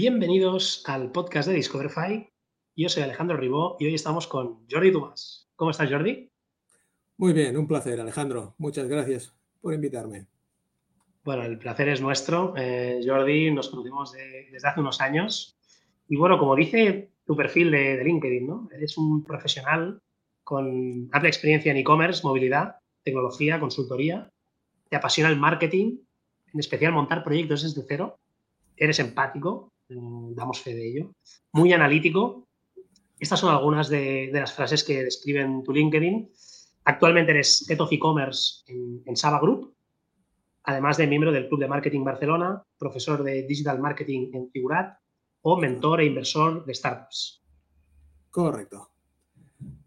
Bienvenidos al podcast de Discoverify. Yo soy Alejandro Ribó y hoy estamos con Jordi Dumas. ¿Cómo estás, Jordi? Muy bien, un placer, Alejandro. Muchas gracias por invitarme. Bueno, el placer es nuestro. Eh, Jordi, nos conocemos desde hace unos años. Y bueno, como dice tu perfil de, de LinkedIn, ¿no? Eres un profesional con amplia experiencia en e-commerce, movilidad, tecnología, consultoría. Te apasiona el marketing, en especial montar proyectos desde cero. Eres empático, damos fe de ello. Muy analítico. Estas son algunas de, las frases que describen tu LinkedIn. Actualmente eres Head of E-Commerce en, en Saba Group, además de miembro del Club de Marketing Barcelona, profesor de Digital Marketing en Figurat o mentor e inversor de startups. Correcto.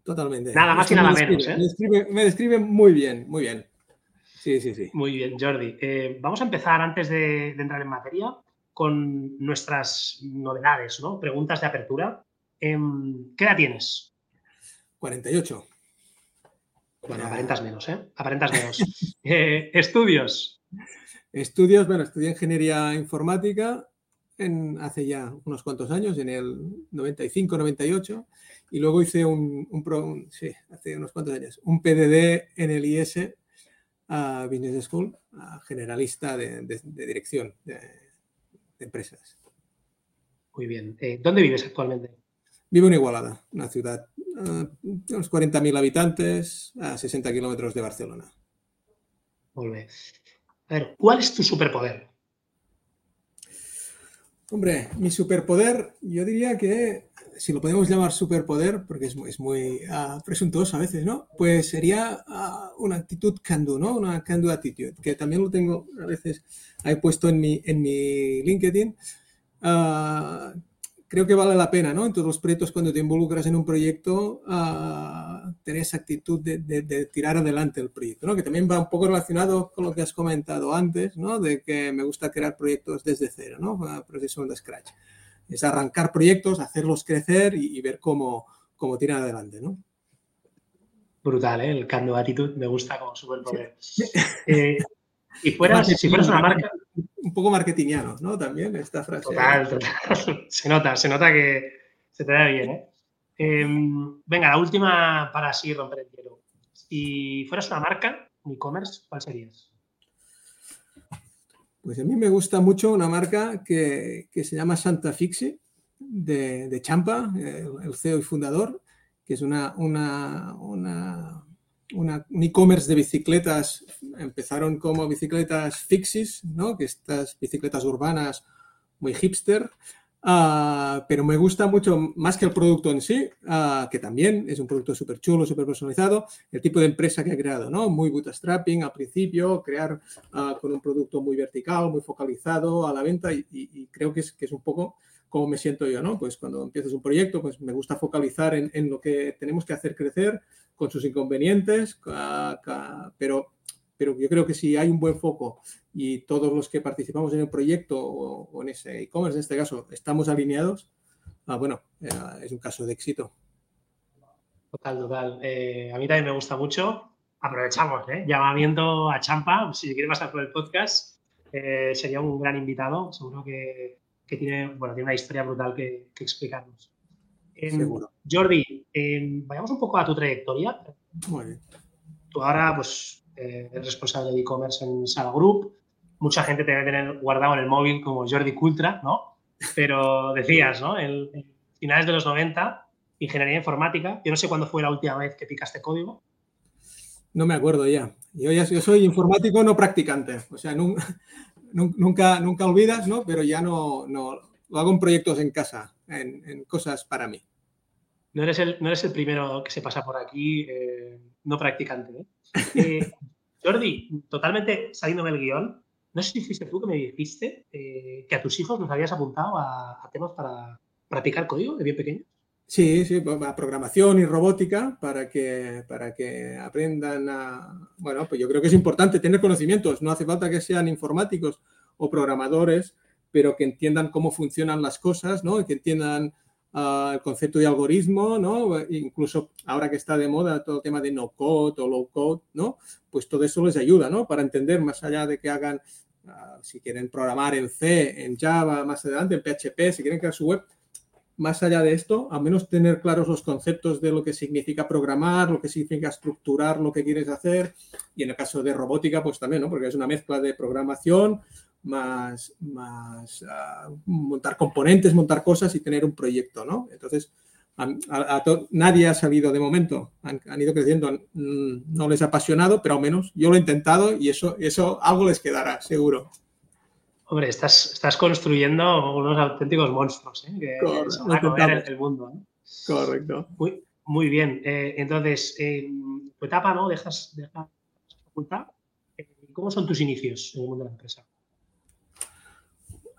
Totalmente. Nada más y nada menos. ¿eh? Me, describe, muy bien, muy bien. Sí, sí, sí. Muy bien, Jordi. Eh, vamos a empezar antes de, entrar en materia con nuestras novedades, ¿no? Preguntas de apertura. Em, ¿Qué edad tienes? 48. Bueno, aparentas menos, ¿eh? Aparentas menos. Eh, ¿Estudios? Estudios, bueno, estudié ingeniería informática en, hace ya unos cuantos años, en el 95, 98, y luego hice un, un, sí, hace unos cuantos años, un PDD en el IS a Business School, generalista de, dirección de, empresas. Muy bien. Eh, ¿Dónde vives actualmente? Vivo en Igualada, una ciudad uh, unos 40.000 habitantes a 60 kilómetros de Barcelona. Muy bien. A ver, ¿cuál es tu superpoder? Hombre, mi superpoder, yo diría que si lo podemos llamar superpoder, porque es muy, es muy uh, presuntuoso a veces, ¿no? Pues sería uh, una actitud can do, ¿no? Una can do attitude, que también lo tengo a veces, he puesto en mi, en mi LinkedIn. Uh, creo que vale la pena, ¿no? En todos los proyectos, cuando te involucras en un proyecto, tener esa actitud de, de, de, tirar adelante el proyecto, ¿no? Que también va un poco relacionado con lo que has comentado antes, ¿no? De que me gusta crear proyectos desde cero, ¿no? Proceso de scratch es arrancar proyectos, hacerlos crecer y, ver cómo, cómo tiran adelante, ¿no? Brutal, ¿eh? El cambio de actitud me gusta como superpoder. Eh, y fueras, si fueras una marca... Un poco marketingiano, ¿no? También esta frase. Total, total. Se nota, se nota que se te da bien, ¿eh? Em, venga, la última para así romper el hielo. Si fueras una marca, un e-commerce, ¿cuál serías? Pues a mí me gusta mucho una marca que, se llama Santa Fixi, de, Champa, el, CEO y fundador, que es una, una, una, un e-commerce de bicicletas. Empezaron como bicicletas Fixis, ¿no? que estas bicicletas urbanas muy hipster, Ah, pero me gusta mucho más que el producto en sí, uh, que también es un producto súper chulo, súper personalizado, el tipo de empresa que ha creado, ¿no? Muy bootstrapping al principio, crear uh, con un producto muy vertical, muy focalizado a la venta y, y, creo que es, que es un poco como me siento yo, ¿no? Pues cuando empiezas un proyecto, pues me gusta focalizar en, en lo que tenemos que hacer crecer con sus inconvenientes, pero pero yo creo que si hay un buen foco y todos los que participamos en el proyecto o, en ese e-commerce, en este caso, estamos alineados, ah, bueno, eh, es un caso de éxito. Total, total. Eh, a mí también me gusta mucho. Aprovechamos, ¿eh? Llamamiento a Champa, si quiere pasar por el podcast, eh, sería un gran invitado. Seguro que, tiene, bueno, tiene una historia brutal que, explicarnos. Em, Seguro. Jordi, em, vayamos un poco a tu trayectoria. Muy bien. Tú ahora, pues, eh, es responsable de e-commerce en Sala Group. Mucha gente te debe tener guardado en el móvil como Jordi Cultra, ¿no? Pero decías, ¿no? En, finales de los 90, ingeniería informática. Yo no sé cuándo fue la última vez que picaste código. No me acuerdo ya. Yo, ya, yo soy informático no practicante. O sea, nunca, nunca, nunca olvidas, ¿no? Pero ya no, no lo hago en proyectos en casa, en, cosas para mí. No eres, el, no eres el primero que se pasa por aquí eh, no practicante. ¿eh? Eh, Jordi, totalmente saliéndome del guion, no sé si fuiste tú que me dijiste eh, que a tus hijos los habías apuntado a, temas para practicar código de bien pequeños. Sí, sí, a programación y robótica para que, para que aprendan a... Bueno, pues yo creo que es importante tener conocimientos, no hace falta que sean informáticos o programadores, pero que entiendan cómo funcionan las cosas, ¿no? que entiendan el concepto de algoritmo, ¿no? Incluso ahora que está de moda todo el tema de no code o low code, ¿no? Pues todo eso les ayuda, ¿no? Para entender más allá de que hagan Ah, si quieren programar en C, en Java, más adelante, en PHP, si quieren crear su web, más allá de esto, al menos tener claros los conceptos de lo que significa programar, lo que significa estructurar lo que quieres hacer. Y en el caso de robótica, pues también, ¿no? Porque es una mezcla de programación más, más ah, montar componentes, montar cosas y tener un proyecto, ¿no? Entonces, nadie ha salido de momento, han, ido creciendo, mm, no les ha apasionado, pero al menos yo lo he intentado y eso, eso algo les quedará, seguro. Hombre, estás, estás construyendo unos auténticos monstruos ¿eh? que van a comer el, mundo. Correcto. Muy, muy bien. Eh, entonces, tu etapa, ¿no? Dejas, dejas facultad. Eh, ¿Cómo son tus inicios en el mundo de la empresa?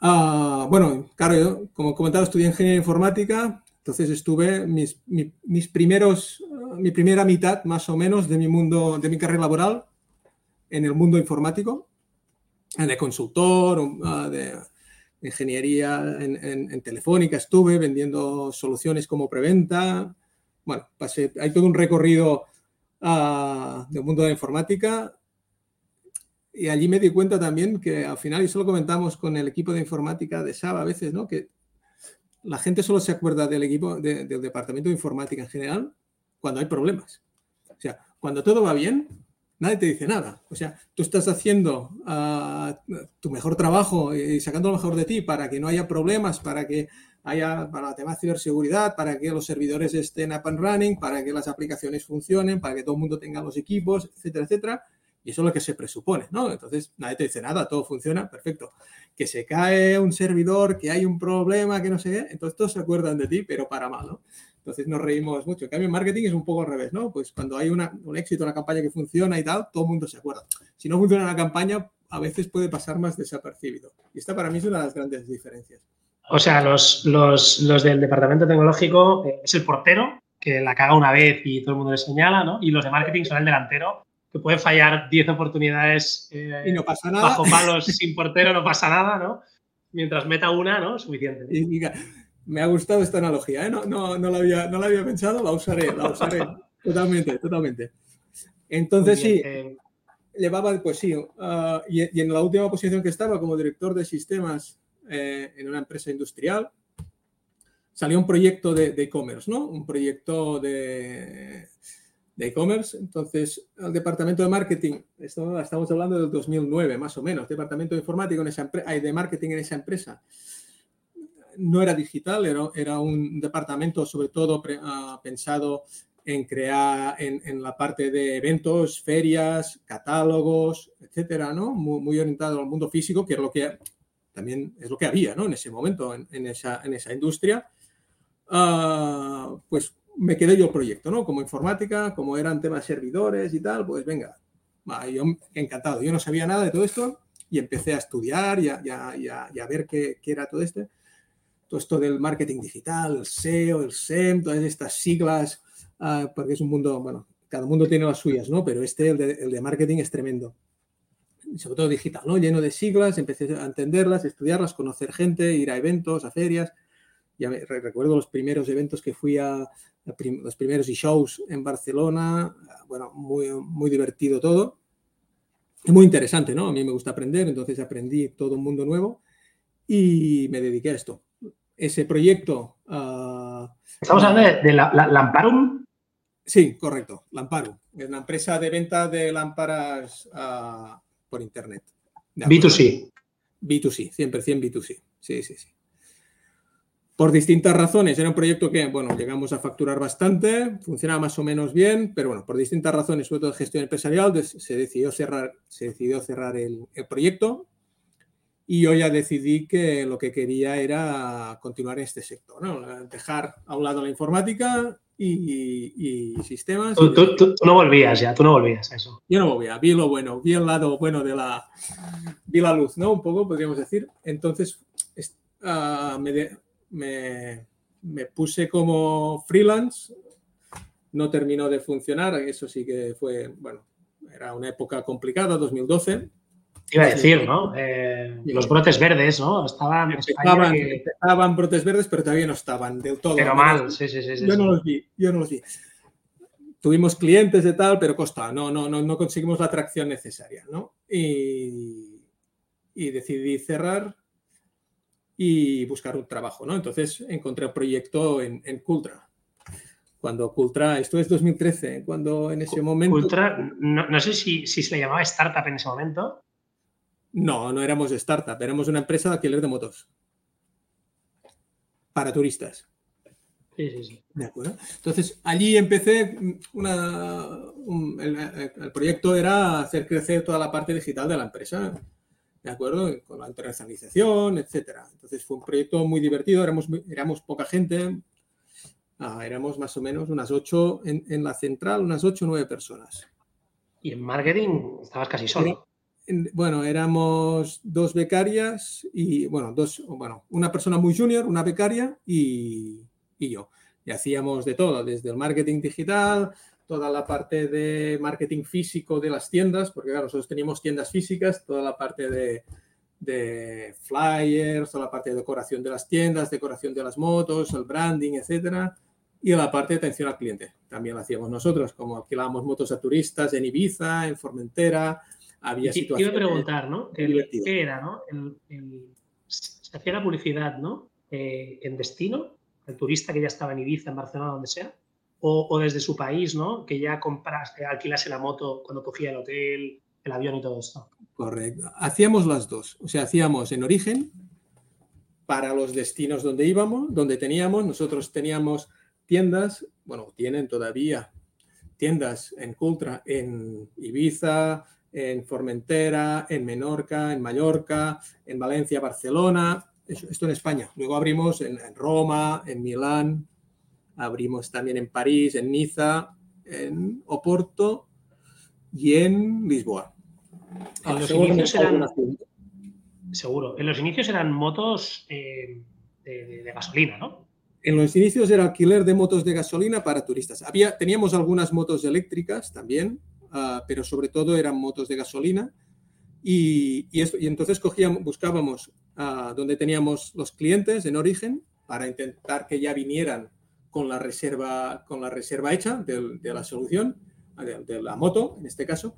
Ah, bueno, claro, yo, como comentaba, estudié ingeniería informática, entonces estuve mis, mis, primeros, mi primera mitad más o menos de mi mundo, de mi carrera laboral en el mundo informático de consultor, ah, de ingeniería en, telefónica, estuve vendiendo soluciones como preventa. Bueno, pasé, hay todo un recorrido uh, del mundo de la informática y allí me di cuenta también que al final, y eso lo comentamos con el equipo de informática de SAB a veces, ¿no? Que la gente solo se acuerda del equipo, del departamento de informática en general cuando hay problemas. O sea, cuando todo va bien, nadie te dice nada. O sea, tú estás haciendo ah, tu mejor trabajo y sacando lo mejor de ti para que no haya problemas, para que haya, para el tema de ciberseguridad, para que los servidores estén up and running, para que las aplicaciones funcionen, para que todo el mundo tenga los equipos, etcétera, etcétera. Y eso es lo que se presupone, ¿no? Entonces, nadie te dice nada, todo funciona, perfecto. Que se cae un servidor, que hay un problema, que no sé qué, entonces todos se acuerdan de ti, pero para mal, ¿no? Entonces nos reímos mucho. En cambio, en marketing es un poco al revés, ¿no? Pues cuando hay un éxito, una campaña que funciona y tal, todo el mundo se acuerda. Si no funciona la campaña, a veces puede pasar más desapercibido. Y esta para mí es una de las grandes diferencias. O sea, los, los, los del departamento tecnológico eh, es el portero, que la caga una vez y todo el mundo le señala, ¿no? Y los de marketing son el delantero, que puede fallar 10 oportunidades eh, y no pasa nada. bajo palos sin portero, no pasa nada, ¿no? Mientras meta una, ¿no? Suficiente. Y, me ha gustado esta analogía, ¿eh? no, no, no, la había, no la había pensado, la usaré, la usaré. totalmente, totalmente. Entonces sí, eh, llevaba, pues sí, uh, y, en la última posición que estaba como director de sistemas eh, en una empresa industrial, salió un proyecto de e-commerce, ¿no? Un proyecto de e-commerce. Entonces, el departamento de marketing, estamos hablando del 2009 más o menos, departamento de informática en esa empresa, de marketing en esa empresa no era digital, era, era un departamento sobre todo ah, pensado en crear en, la parte de eventos, ferias, catálogos, etcétera, ¿no? Muy, orientado al mundo físico, que es lo que también es lo que había, ¿no? En ese momento, en, esa, en esa industria. Ah, pues me quedé yo el proyecto, ¿no? Como informática, como eran temas servidores y tal, pues venga, yo encantado. Yo no sabía nada de todo esto y empecé a estudiar y a, ver qué, qué, era todo esto todo esto del marketing digital, el SEO, el SEM, todas estas siglas, ah, porque es un mundo, bueno, cada mundo tiene las suyas, ¿no? Pero este, el de, marketing, es tremendo. Sobre todo digital, ¿no? Lleno de siglas, empecé a entenderlas, estudiarlas, conocer gente, ir a eventos, a ferias. Ya recuerdo los primeros eventos que fui a, los primeros shows en Barcelona, bueno, muy, muy divertido todo. Es muy interesante, ¿no? A mí me gusta aprender, entonces aprendí todo un mundo nuevo y me dediqué a esto ese proyecto. Ah, Estamos hablando de, la, Lamparum. Sí, correcto, Lamparum. Es una empresa de venta de lámparas ah, por Internet. B2C. B2C, 100% B2C. Sí, sí, sí. Por distintas razones, era un proyecto que, bueno, llegamos a facturar bastante, funcionaba más o menos bien, pero bueno, por distintas razones, sobre todo de gestión empresarial, se decidió cerrar, se decidió cerrar el proyecto y yo ya decidí que lo que quería era continuar en este sector, ¿no? dejar a un lado la informática y, sistemas. Tú, no volvías ya, tú no volvías a eso. Yo no volvía, vi lo bueno, vi el lado bueno de la, vi la luz, ¿no? Un poco, podríamos decir. Entonces, uh, me, me, me puse como freelance, no terminó de funcionar, eso sí que fue, bueno, era una época complicada, 2012 Iba a decir, ¿no? Eh, los brotes verdes, ¿no? Estaban, estaban brotes verdes, pero todavía no estaban del todo. Pero mal, sí, sí, sí. Yo no los vi, yo no los vi. Tuvimos clientes de tal, pero costaba, no, no, no, no conseguimos la atracción necesaria, ¿no? Y, y decidí cerrar y buscar un trabajo, ¿no? Entonces encontré un proyecto en, en Cultra. Cuando Cultra, esto es 2013, cuando en ese momento... Cultra, no, no sé si, si, se le llamaba startup en ese momento. No, no éramos startup, éramos una empresa de alquiler de motos. Para turistas. Sí, sí, sí. De acuerdo. Entonces, allí empecé, una, un, el, el, proyecto era hacer crecer toda la parte digital de la empresa. ¿De acuerdo? Con la internacionalización, etcétera. Entonces fue un proyecto muy divertido, éramos, éramos poca gente, ah, éramos más o menos unas ocho en, en, la central, unas ocho o nueve personas. ¿Y en marketing estabas casi solo? En, bueno, éramos dos becarias y, bueno, dos, bueno, una persona muy junior, una becaria y, y yo. Y hacíamos de todo, desde el marketing digital, toda la parte de marketing físico de las tiendas, porque claro, nosotros teníamos tiendas físicas, toda la parte de, de flyers, toda la parte de decoración de las tiendas, decoración de las motos, el branding, etcétera, y la parte de atención al cliente. También lo hacíamos nosotros, como alquilábamos motos a turistas en Ibiza, en Formentera, había y, situaciones... Quiero preguntar, ¿no? El, ¿Qué era, no? El, el, se hacía la publicidad, ¿no? Eh, en destino, el turista que ya estaba en Ibiza, en Barcelona, donde sea, o, desde su país, ¿no? Que ya compras, que alquilase la moto cuando cogía el hotel, el avión y todo esto. Correcto. Hacíamos las dos. O sea, hacíamos en origen para los destinos donde íbamos, donde teníamos. Nosotros teníamos tiendas, bueno, tienen todavía tiendas en Cultra, en Ibiza, en Formentera, en Menorca, en Mallorca, en Valencia, Barcelona. Esto en España. Luego abrimos en, en Roma, en Milán, Abrimos también en París, en Niza, en Oporto y en Lisboa. En los inicios eran, seguro, en los inicios eran motos eh, de, de, de, gasolina, ¿no? En los inicios era alquiler de motos de gasolina para turistas. Había, teníamos algunas motos eléctricas también, uh, pero sobre todo eran motos de gasolina. Y, y, esto, y entonces cogíamos, buscábamos uh, donde teníamos los clientes en origen para intentar que ya vinieran con la reserva, con la reserva hecha de, la solución, de, la moto en este caso,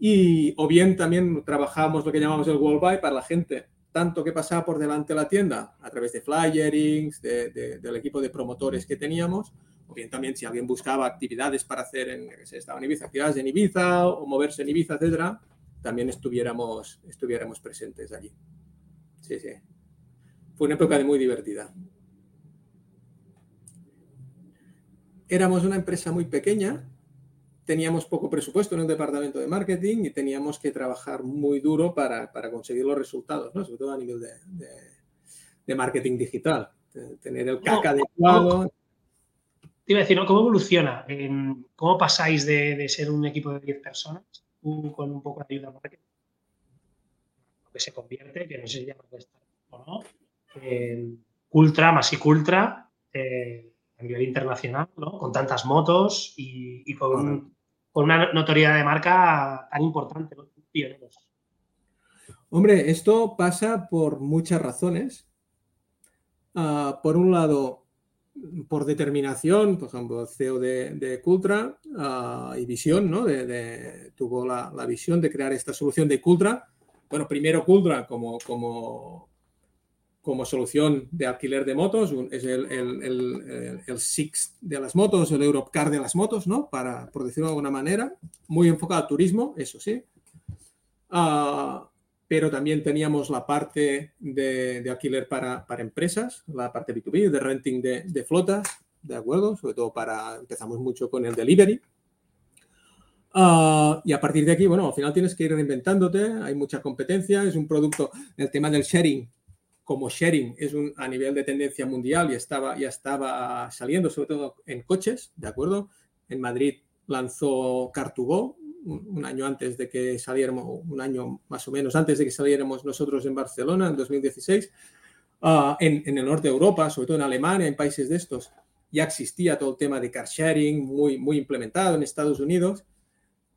y o bien también trabajamos lo que llamamos el wall buy para la gente, tanto que pasaba por delante de la tienda a través de flyerings, de, del equipo de promotores que teníamos, o bien también si alguien buscaba actividades para hacer en, se estaba en Ibiza, actividades en Ibiza o moverse en Ibiza, etcétera, también estuviéramos, estuviéramos presentes allí. Sí, sí. Fue una época de muy divertida. Éramos una empresa muy pequeña, teníamos poco presupuesto en el departamento de marketing y teníamos que trabajar muy duro para, para conseguir los resultados, ¿no? sobre todo a nivel de, de, de marketing digital, de tener el CAC adecuado. Te iba a decir, ¿no? ¿cómo evoluciona? ¿Cómo pasáis de, de, ser un equipo de 10 personas, con un poco de ayuda marketing, que se convierte, que no sé si llama o no, eh, Ultra, más y Ultra, eh, a nivel internacional, ¿no? con tantas motos y, y con, con, una notoriedad de marca tan importante, ¿no? pioneros. Hombre, esto pasa por muchas razones. Uh, por un lado, por determinación, por ejemplo, CEO de, de Cultra uh, y visión, ¿no? De, de, tuvo la, la, visión de crear esta solución de Cultra. Bueno, primero Cultra como, como como solución de alquiler de motos, es el, el, el, el, Six de las motos, el Europcar de las motos, ¿no? Para, por decirlo de alguna manera, muy enfocado al turismo, eso sí. Uh, pero también teníamos la parte de, de alquiler para, para, empresas, la parte B2B, de renting de, de, flotas, ¿de acuerdo? Sobre todo para, empezamos mucho con el delivery. Uh, y a partir de aquí, bueno, al final tienes que ir reinventándote, hay mucha competencia, es un producto, el tema del sharing como sharing es un, a nivel de tendencia mundial y estaba, ya estaba saliendo, sobre todo en coches, ¿de acuerdo? En Madrid lanzó Car2Go un, año antes de que saliéramos, un año más o menos antes de que saliéramos nosotros en Barcelona, en 2016. Uh, en, en, el norte de Europa, sobre todo en Alemania, en países de estos, ya existía todo el tema de car sharing muy, muy implementado en Estados Unidos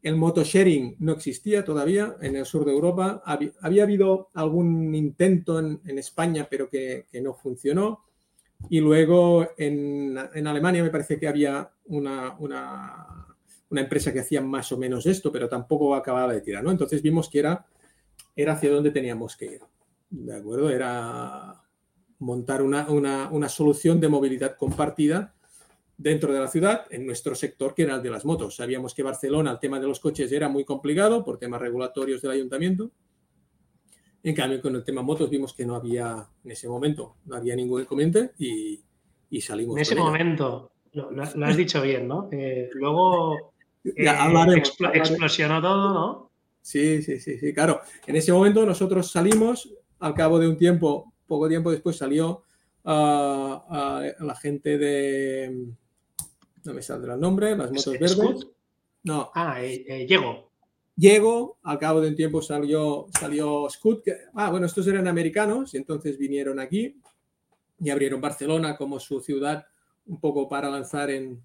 el motosharing no existía todavía en el sur de Europa. Había, habido algún intento en, España, pero que, no funcionó. Y luego en, Alemania me parece que había una, una, empresa que hacía más o menos esto, pero tampoco acababa de tirar. ¿no? Entonces vimos que era era hacia dónde teníamos que ir. ¿De acuerdo? Era montar una, una, solución de movilidad compartida dentro de la ciudad, en nuestro sector, que era el de las motos. Sabíamos que Barcelona, el tema de los coches era muy complicado por temas regulatorios del ayuntamiento. En cambio, con el tema motos vimos que no había, en ese momento, no había ningún inconveniente y, y salimos. En ese momento, lo, has dicho bien, ¿no? Eh, luego eh, explosionó todo, ¿no? Sí, sí, sí, sí, claro. En ese momento nosotros salimos, al cabo de un tiempo, poco tiempo después salió la gente de... No me saldrá el nombre, las motos verdes. No. Ah, eh, Llego. Llego, al cabo de un tiempo salió, salió Scoot. ah, bueno, estos eran americanos y entonces vinieron aquí y abrieron Barcelona como su ciudad un poco para lanzar en,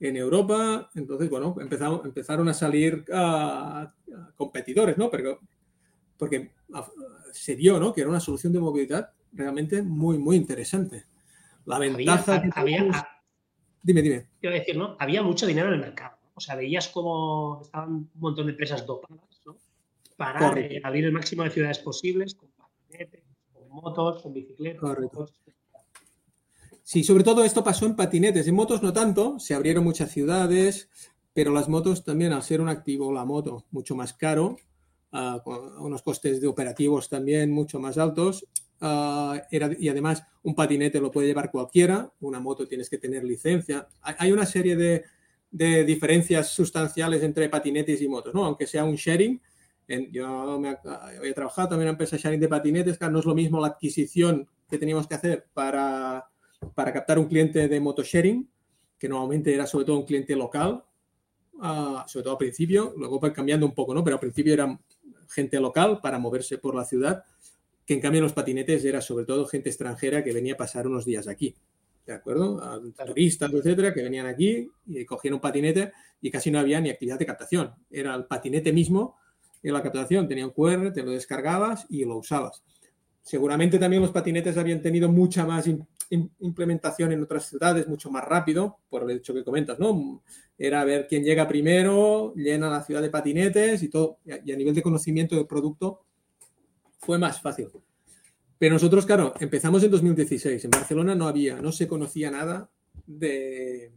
en Europa. Entonces, bueno, empezaron, empezaron a salir competidores, ¿no? Pero, porque se vio, ¿no? Que era una solución de movilidad realmente muy, muy interesante. La ventaja había, dime, dime. Quiero decir, ¿no? Había mucho dinero en el mercado. O sea, veías como estaban un montón de empresas dopadas, ¿no? Para eh, abrir el máximo de ciudades posibles con patinetes, con motos, con bicicletas. Correcto. Sí, sobre todo esto pasó en patinetes. En motos no tanto, se abrieron muchas ciudades, pero las motos también, al ser un activo, la moto, mucho más caro, uh, unos costes de operativos también mucho más altos. Ah, era, y además, un patinete lo puede llevar cualquiera, una moto tienes que tener licencia. Hay, una serie de, de, diferencias sustanciales entre patinetes y motos, ¿no? Aunque sea un sharing. En, yo me, he trabajado también en empresa sharing de patinetes, que no es lo mismo la adquisición que teníamos que hacer para para captar un cliente de moto sharing, que normalmente era sobre todo un cliente local, ah, sobre todo al principio, luego cambiando un poco, ¿no? Pero al principio era gente local para moverse por la ciudad, que en cambio los patinetes era sobre todo gente extranjera que venía a pasar unos días aquí. ¿De acuerdo? turistas, etcétera, que venían aquí y cogían un patinete y casi no había ni actividad de captación. Era el patinete mismo en la captación. Tenía un QR, te lo descargabas y lo usabas. Seguramente también los patinetes habían tenido mucha más implementación en otras ciudades mucho más rápido, por el hecho que comentas, ¿no? Era ver quién llega primero, llena la ciudad de patinetes y todo, y a nivel de conocimiento del producto fue más fácil. Pero nosotros, claro, empezamos en 2016. En Barcelona no había, no se conocía nada de,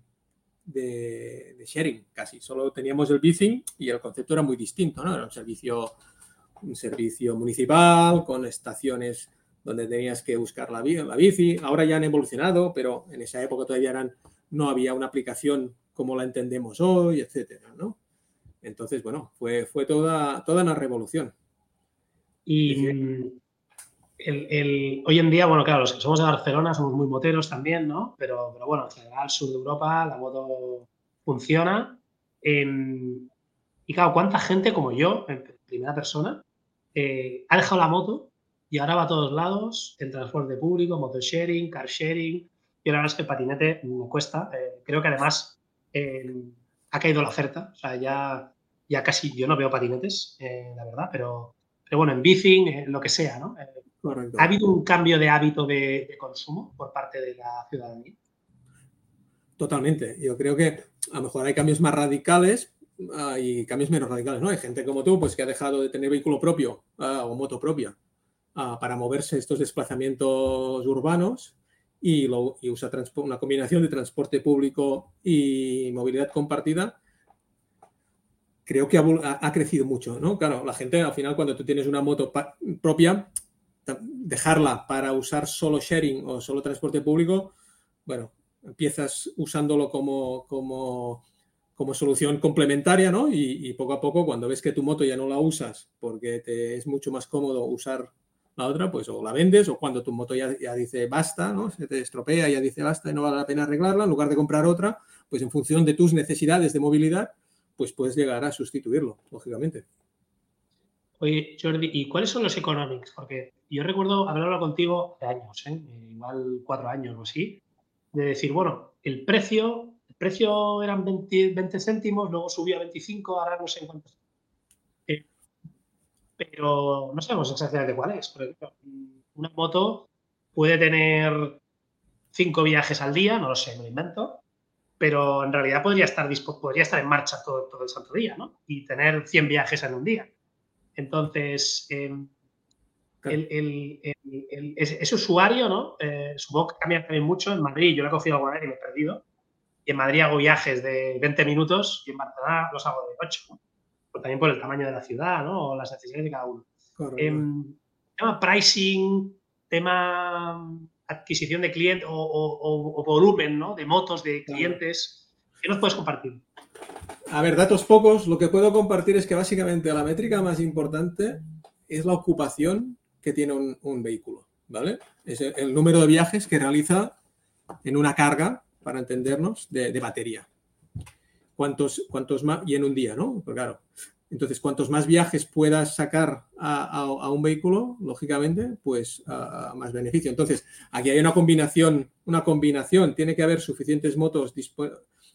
de, sharing, casi. Solo teníamos el bici y el concepto era muy distinto, ¿no? Era un servicio, un servicio municipal con estaciones donde tenías que buscar la, la bici. Ahora ya han evolucionado, pero en esa época todavía eran, no había una aplicación como la entendemos hoy, etcétera, ¿no? Entonces, bueno, fue, fue toda, toda una revolución. Y el, hoy en día, bueno, claro, los que somos de Barcelona somos muy moteros también, ¿no? Pero, pero bueno, en general, sur de Europa, la moto funciona. y claro, ¿cuánta gente como yo, en primera persona, eh, ha dejado la moto y ahora va a todos lados, en transporte público, motosharing, car sharing. Y la verdad es que el patinete me cuesta. Eh, creo que además eh, ha caído la oferta. O sea, ya, ya casi yo no veo patinetes, eh, la verdad, pero, pero bueno, en bici, lo que sea, ¿no? ¿Ha habido un cambio de hábito de, consumo por parte de la ciudadanía? Totalmente. Yo creo que a lo mejor hay cambios más radicales ah, y cambios menos radicales, ¿no? Hay gente como tú, pues que ha dejado de tener vehículo propio ah, o moto propia para moverse estos desplazamientos urbanos y, lo, usa una combinación de transporte público y movilidad compartida, creo que ha, crecido mucho, ¿no? Claro, la gente al final cuando tú tienes una moto propia, dejarla para usar solo sharing o solo transporte público, bueno, empiezas usándolo como, como, como solución complementaria, ¿no? Y, poco a poco, cuando ves que tu moto ya no la usas porque te es mucho más cómodo usar la otra, pues o la vendes o cuando tu moto ya, dice basta, ¿no? Se te estropea, ya dice basta y no vale la pena arreglarla, en lugar de comprar otra, pues en función de tus necesidades de movilidad, pues puedes llegar a sustituirlo, lógicamente. Oye, Jordi, ¿y cuáles son los economics? Porque yo recuerdo haberlo contigo hace años, ¿eh? igual cuatro años o así, de decir, bueno, el precio, el precio eran 20, 20 céntimos, luego subía a 25, ahora no sé cuántos pero no sabemos exactamente cuál es. Por ejemplo, una moto puede tener cinco viajes al día, no lo sé, me lo invento, pero en realidad podría estar, podría estar en marcha todo, todo el santo día, ¿no? Y tener 100 viajes en un día. Entonces, em, ese, usuario, ¿no? Eh, supongo que cambia también mucho. En Madrid yo lo he cogido alguna vez y me he perdido. Y en Madrid hago viajes de 20 minutos y en Barcelona los hago de 8. también por el tamaño de la ciudad, ¿no? O las necesidades de cada uno. Em, tema pricing, tema adquisición de clientes o, volumen, ¿no? De motos, de clientes. ¿Qué nos puedes compartir? A ver, datos pocos. Lo que puedo compartir es que básicamente la métrica más importante es la ocupación que tiene un, vehículo, ¿vale? Es el, número de viajes que realiza en una carga, para entendernos, de, batería. ¿Cuántos, cuántos más? Y en un día, ¿no? Pues claro. Entonces, cuantos más viajes puedas sacar a, un vehículo, lógicamente, pues más beneficio. Entonces, aquí hay una combinación, una combinación. Tiene que haber suficientes motos.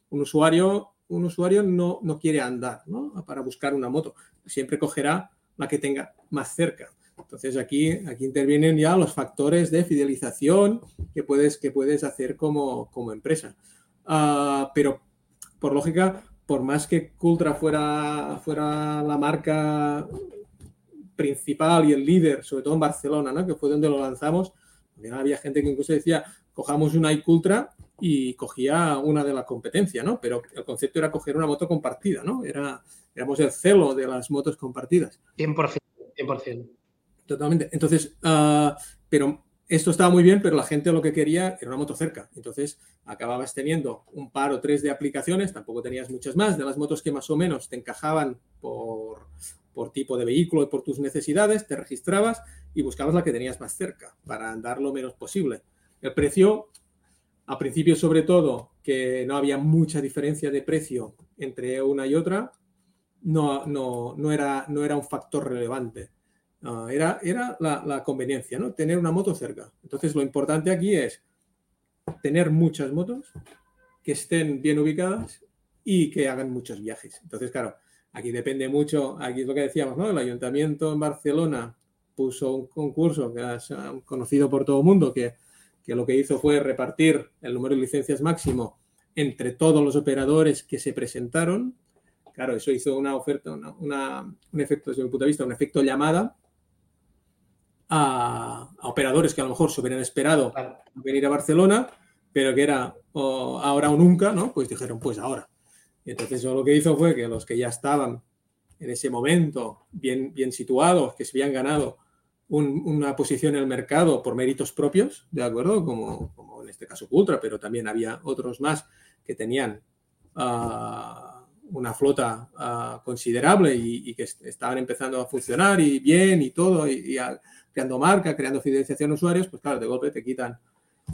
Un usuario, un usuario no, no quiere andar ¿no? para buscar una moto. Siempre cogerá la que tenga más cerca. Entonces aquí, aquí intervienen ya los factores de fidelización que puedes, que puedes hacer como, empresa. Ah, pero por lógica, por más que Cultra fuera, fuera la marca principal y el líder, sobre todo en Barcelona, ¿no? que fue donde lo lanzamos, había gente que incluso decía, cojamos una iCultra y cogía una de la competencia, ¿no? Pero el concepto era coger una moto compartida, ¿no? Era, éramos el celo de las motos compartidas. 100%, 100%. Totalmente. Entonces, ah, pero esto estaba muy bien, pero la gente lo que quería era una moto cerca. Entonces, acababas teniendo un par o tres de aplicaciones, tampoco tenías muchas más, de las motos que más o menos te encajaban por, por tipo de vehículo y por tus necesidades, te registrabas y buscabas la que tenías más cerca para andar lo menos posible. El precio, a principio sobre todo, que no había mucha diferencia de precio entre una y otra, no, no, no, era, no era un factor relevante era, era la, conveniencia, ¿no? Tener una moto cerca. Entonces, lo importante aquí es tener muchas motos que estén bien ubicadas y que hagan muchos viajes. Entonces, claro, aquí depende mucho, aquí es lo que decíamos, ¿no? El ayuntamiento en Barcelona puso un concurso que es conocido por todo el mundo, que, que lo que hizo fue repartir el número de licencias máximo entre todos los operadores que se presentaron. Claro, eso hizo una oferta, un efecto, desde mi punto de vista, un efecto llamada, a, operadores que a lo mejor se hubieran esperado venir a Barcelona, pero que era ahora o nunca, ¿no? Pues dijeron, pues ahora. Y entonces lo que hizo fue que los que ya estaban en ese momento bien, bien situados, que se habían ganado una posición en el mercado por méritos propios, ¿de acuerdo? Como, como en este caso Ultra, pero también había otros más que tenían uh, una flota uh, considerable y, y, que estaban empezando a funcionar y bien y todo, y, y a, creando marca, creando fidelización a usuarios, pues claro, de golpe te quitan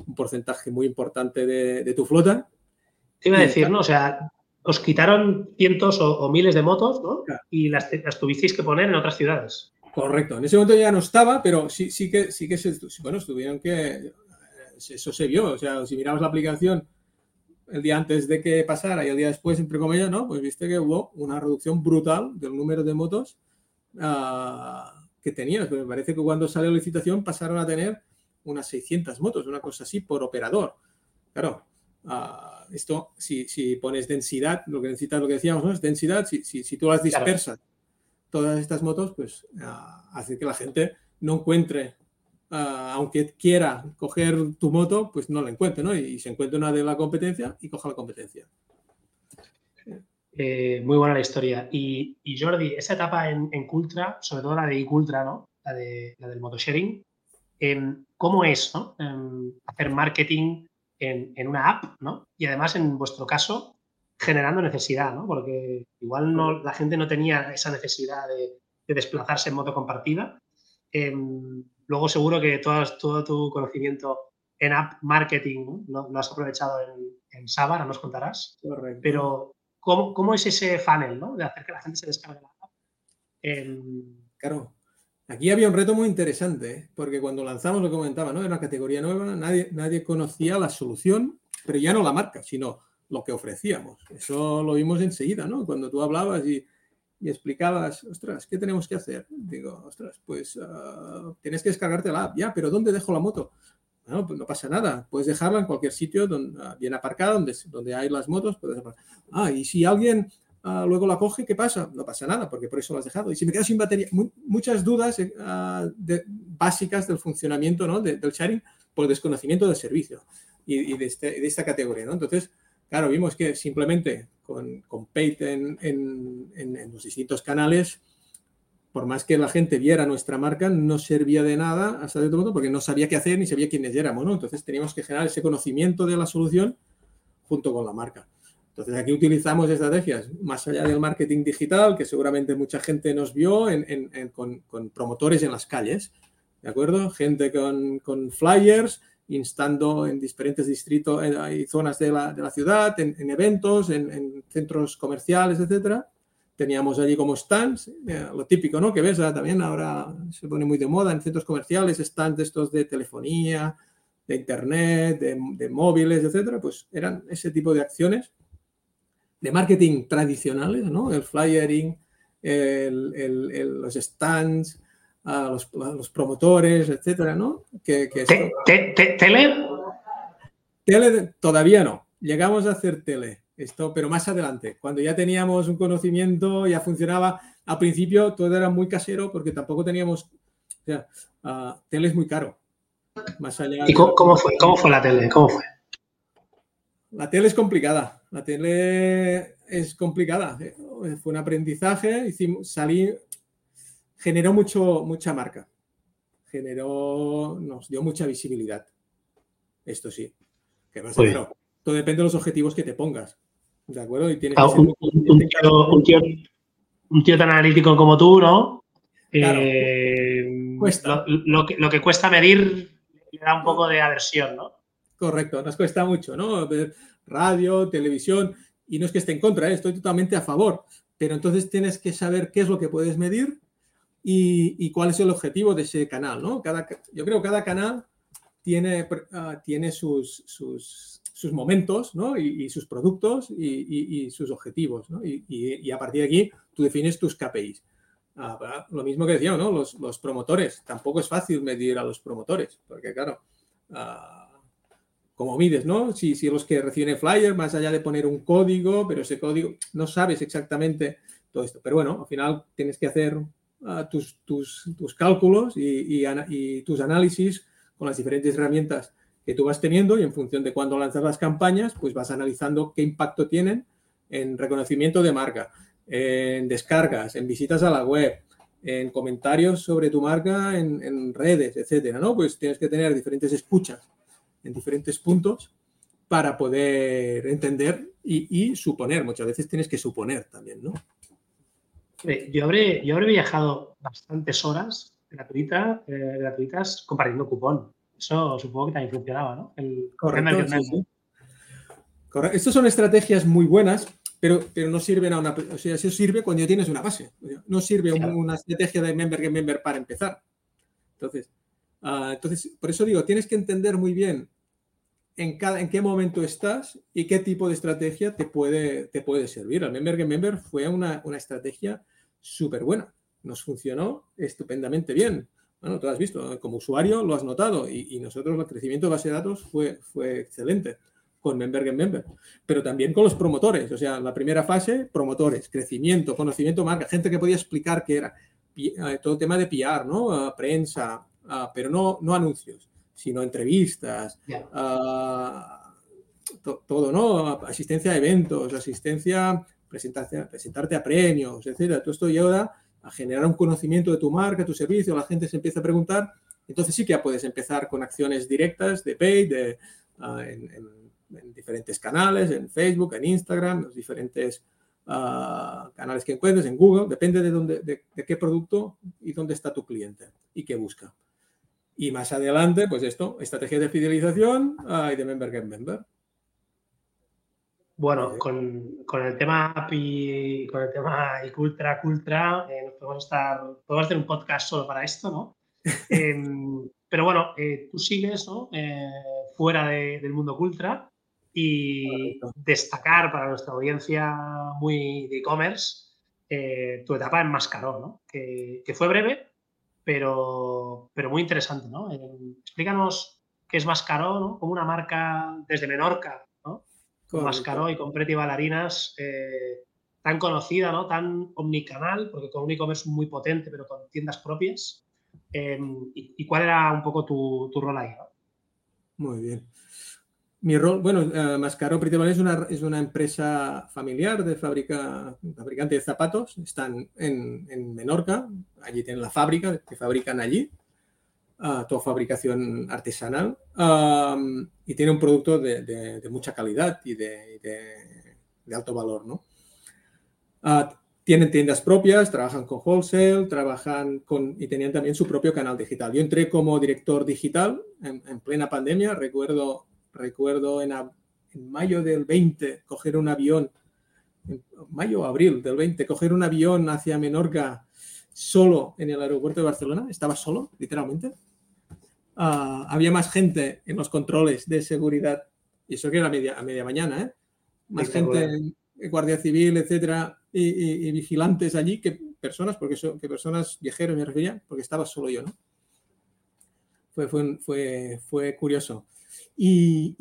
un porcentaje muy importante de, tu flota. Te iba a decir, ¿no? O sea, os quitaron cientos o, miles de motos, ¿no? Y las, tuvisteis que poner en otras ciudades. Correcto. En ese momento ya no estaba, pero sí, sí que, sí que se, bueno, estuvieron que, eso se vio. O sea, si miramos la aplicación el día antes de que pasara y el día después, entre comillas, ¿no? Pues viste que hubo una reducción brutal del número de motos. Uh, que tenían. Me parece que cuando salió la licitación pasaron a tener unas 600 motos, una cosa así, por operador. Claro, uh, esto, si, si, pones densidad, lo que necesitas, lo que decíamos, ¿no? Es densidad. Si, si, si tú las dispersas, todas estas motos, pues uh, hace que la gente no encuentre, uh, aunque quiera coger tu moto, pues no la encuentre, ¿no? Y, se encuentre una de la competencia y coja la competencia. Eh, muy buena la historia. Y, Jordi, esa etapa en, en, Cultra, sobre todo la de Cultra, ¿no? La, de, la del motosharing, em, ¿cómo es ¿no? Em, hacer marketing en, una app, ¿no? Y además, en vuestro caso, generando necesidad, ¿no? Porque igual no, la gente no tenía esa necesidad de, desplazarse en moto compartida. Em, luego seguro que todo, todo, tu conocimiento en app marketing ¿no? lo, has aprovechado en, en Saba, nos contarás. Correcto. Pero ¿Cómo, es ese funnel ¿no? de hacer que la gente se descargue la app? Claro, aquí había un reto muy interesante, ¿eh? porque cuando lanzamos lo comentaba, ¿no? Era una categoría nueva, nadie, nadie conocía la solución, pero ya no la marca, sino lo que ofrecíamos. Eso lo vimos enseguida, ¿no? Cuando tú hablabas y, explicabas, ostras, ¿qué tenemos que hacer? Digo, ostras, pues uh, tienes que descargarte la app, ya, pero ¿dónde dejo la moto? Bueno, pues no pasa nada. Puedes dejarla en cualquier sitio donde, ah, bien aparcada, donde, donde hay las motos. Puedes Ah, y si alguien ah, luego la coge, ¿qué pasa? No pasa nada, porque por eso lo has dejado. Y si me quedo sin batería, muchas dudas eh, ah, básicas del funcionamiento ¿no? del sharing por desconocimiento del servicio y, este, de, esta categoría. ¿no? Entonces, claro, vimos que simplemente con, con Pate en, los distintos canales, por más que la gente viera nuestra marca, no servía de nada hasta cierto punto porque no sabía qué hacer ni sabía quiénes éramos. ¿no? Entonces, teníamos que generar ese conocimiento de la solución junto con la marca. Entonces aquí utilizamos estrategias más allá del marketing digital, que seguramente mucha gente nos vio con, promotores en las calles, ¿de acuerdo? Gente con, flyers, instando en diferentes distritos eh, y zonas de la, ciudad, en, eventos, en, centros comerciales, etcétera. Teníamos allí como stands, eh, lo típico, ¿no? Que ves también ahora se pone muy de moda en centros comerciales, stands estos de telefonía, de internet, de, de móviles, etcétera. Pues eran ese tipo de acciones de marketing tradicionales, ¿no? El flyering, los stands, los, promotores, etcétera, ¿no? Que, ¿Tele? Tele todavía no. Llegamos a hacer tele, esto, pero más adelante, cuando ya teníamos un conocimiento, ya funcionaba. Al principio todo era muy casero porque tampoco teníamos, o sea, uh, tele es muy caro. Más allá. ¿Y cómo, fue? ¿Cómo fue la tele? ¿Cómo fue? La tele es complicada. La tele es complicada. Fue un aprendizaje. Hicimos, salí, generó mucho, mucha marca. Generó, nos dio mucha visibilidad. Esto sí. todo depende de los objetivos que te pongas. ¿De acuerdo? Y tienes un, tío, tan analítico como tú, ¿no? Eh, cuesta. Lo, que, lo que cuesta medir le da un poco de aversión, ¿no? Correcto, nos cuesta mucho, ¿no? radio, televisión, y no es que esté en contra, ¿eh? estoy totalmente a favor, pero entonces tienes que saber qué es lo que puedes medir y, cuál es el objetivo de ese canal, ¿no? Cada, yo creo que cada canal tiene, ah, tiene sus, sus, momentos, ¿no? Y, sus productos y, sus objetivos, ¿no? Y, a partir de aquí tú defines tus KPIs. Ah, lo mismo que decía, ¿no? Los, los, promotores. Tampoco es fácil medir a los promotores, porque claro, uh, como mides, ¿no? Si, los que reciben flyer, más allá de poner un código, pero ese código no sabes exactamente todo esto. Pero bueno, al final tienes que hacer ah, tus, tus, cálculos y, y, tus análisis con las diferentes herramientas que tú vas teniendo y en función de cuándo lanzas las campañas, pues vas analizando qué impacto tienen en reconocimiento de marca, en descargas, en visitas a la web, en comentarios sobre tu marca en, redes, etcétera, ¿no? Pues tienes que tener diferentes escuchas en diferentes puntos para poder entender y, suponer. Muchas veces tienes que suponer también, ¿no? Yo habré, yo habré viajado bastantes horas gratuita, eh, gratuitas compartiendo cupón. Eso supongo que también funcionaba, ¿no? El Correcto, Estas son estrategias muy buenas, pero, pero no sirven a una... O sea, eso sirve cuando tienes una base. No sirve una estrategia de member que member para empezar. Entonces, Ah, entonces, por eso digo, tienes que entender muy bien en, cada, en qué momento estás y qué tipo de estrategia te puede, te puede servir. El Member Game Member fue una, una estrategia súper buena. Nos funcionó estupendamente bien. Bueno, tú has visto, como usuario lo has notado y, nosotros el crecimiento de base de datos fue, fue excelente con Member Game Member, pero también con los promotores. O sea, la primera fase, promotores, crecimiento, conocimiento marca, gente que podía explicar qué era. Eh, todo el tema de PR, ¿no? Prensa, pero no, no anuncios, sino entrevistas, ah, todo, ¿no? Asistencia a eventos, asistencia, presentarte a premios, etcétera. Todo esto lleva a generar un conocimiento de tu marca, tu servicio, la gente se empieza a preguntar, entonces sí que puedes empezar con acciones directas de paid, de, ah, en, diferentes canales, en Facebook, en Instagram, los diferentes canales que encuentres, en Google, depende de, dónde, de, qué producto y dónde está tu cliente y qué busca. Y más adelante, pues esto, estrategia de fidelización y de member get member. Bueno, con, con, el tema API, con el tema Icultra, Cultra, eh, podemos estar, podemos hacer un podcast solo para esto, ¿no? Em, pero bueno, eh, tú sigues ¿no? Eh, fuera del mundo Cultra y destacar para nuestra audiencia muy de e-commerce tu etapa en Mascaró, ¿no? Que, que, fue breve, pero, pero muy interesante, ¿no? explícanos qué es Mascaró, ¿no? Como una marca desde Menorca, ¿no? Con Mascaró y con Preti Balarinas, eh, tan conocida, ¿no? tan omnicanal, porque con un e-commerce muy potente, pero con tiendas propias. Em, y, cuál era un poco tu, rol ahí? Muy bien. Mi rol, bueno, uh, Mascaro es una, es una empresa familiar de fábrica, fabricante de zapatos. Están en, Menorca, allí tienen la fábrica que fabrican allí, toda fabricación artesanal. y tiene un producto de, mucha calidad y de, alto valor, ¿no? Ah, tienen tiendas propias, trabajan con wholesale, trabajan con y tenían también su propio canal digital. Yo entré como director digital en, plena pandemia. Recuerdo, recuerdo en, mayo del 20 coger un avión, mayo o abril del 20, coger un avión hacia Menorca solo en el aeropuerto de Barcelona. Estaba solo, literalmente. Ah, había más gente en los controles de seguridad, y eso que era a media, a media mañana, ¿eh? más gente Guardia Civil, etcétera, y, vigilantes allí que personas, porque son que personas viajeros me refería, porque estaba solo yo, ¿no? Fue, fue, fue, fue curioso. Y,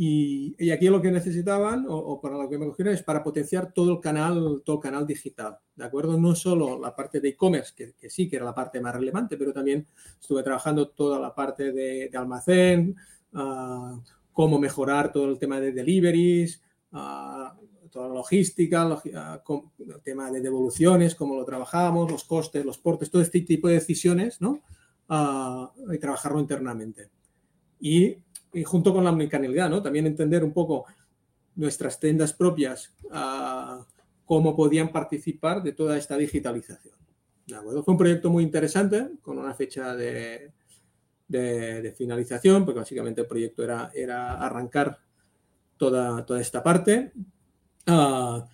y, aquí lo que necesitaban, o, para lo que me cogieron, es para potenciar todo el canal, todo el canal digital, ¿de acuerdo? No solo la parte de e-commerce, que, sí que era la parte más relevante, pero también estuve trabajando toda la parte de, almacén, uh, cómo mejorar todo el tema de deliveries, uh, toda la logística, ah, el tema de devoluciones, cómo lo trabajamos, los costes, los portes, todo este tipo de decisiones, ¿no? Y trabajarlo internamente. Y, junto con la omnicanalidad, ¿no? También entender un poco nuestras tiendas propias, ah, cómo podían participar de toda esta digitalización. Fue un proyecto muy interesante, con una fecha de, de, finalización, porque básicamente el proyecto era, era arrancar toda, toda esta parte Ah,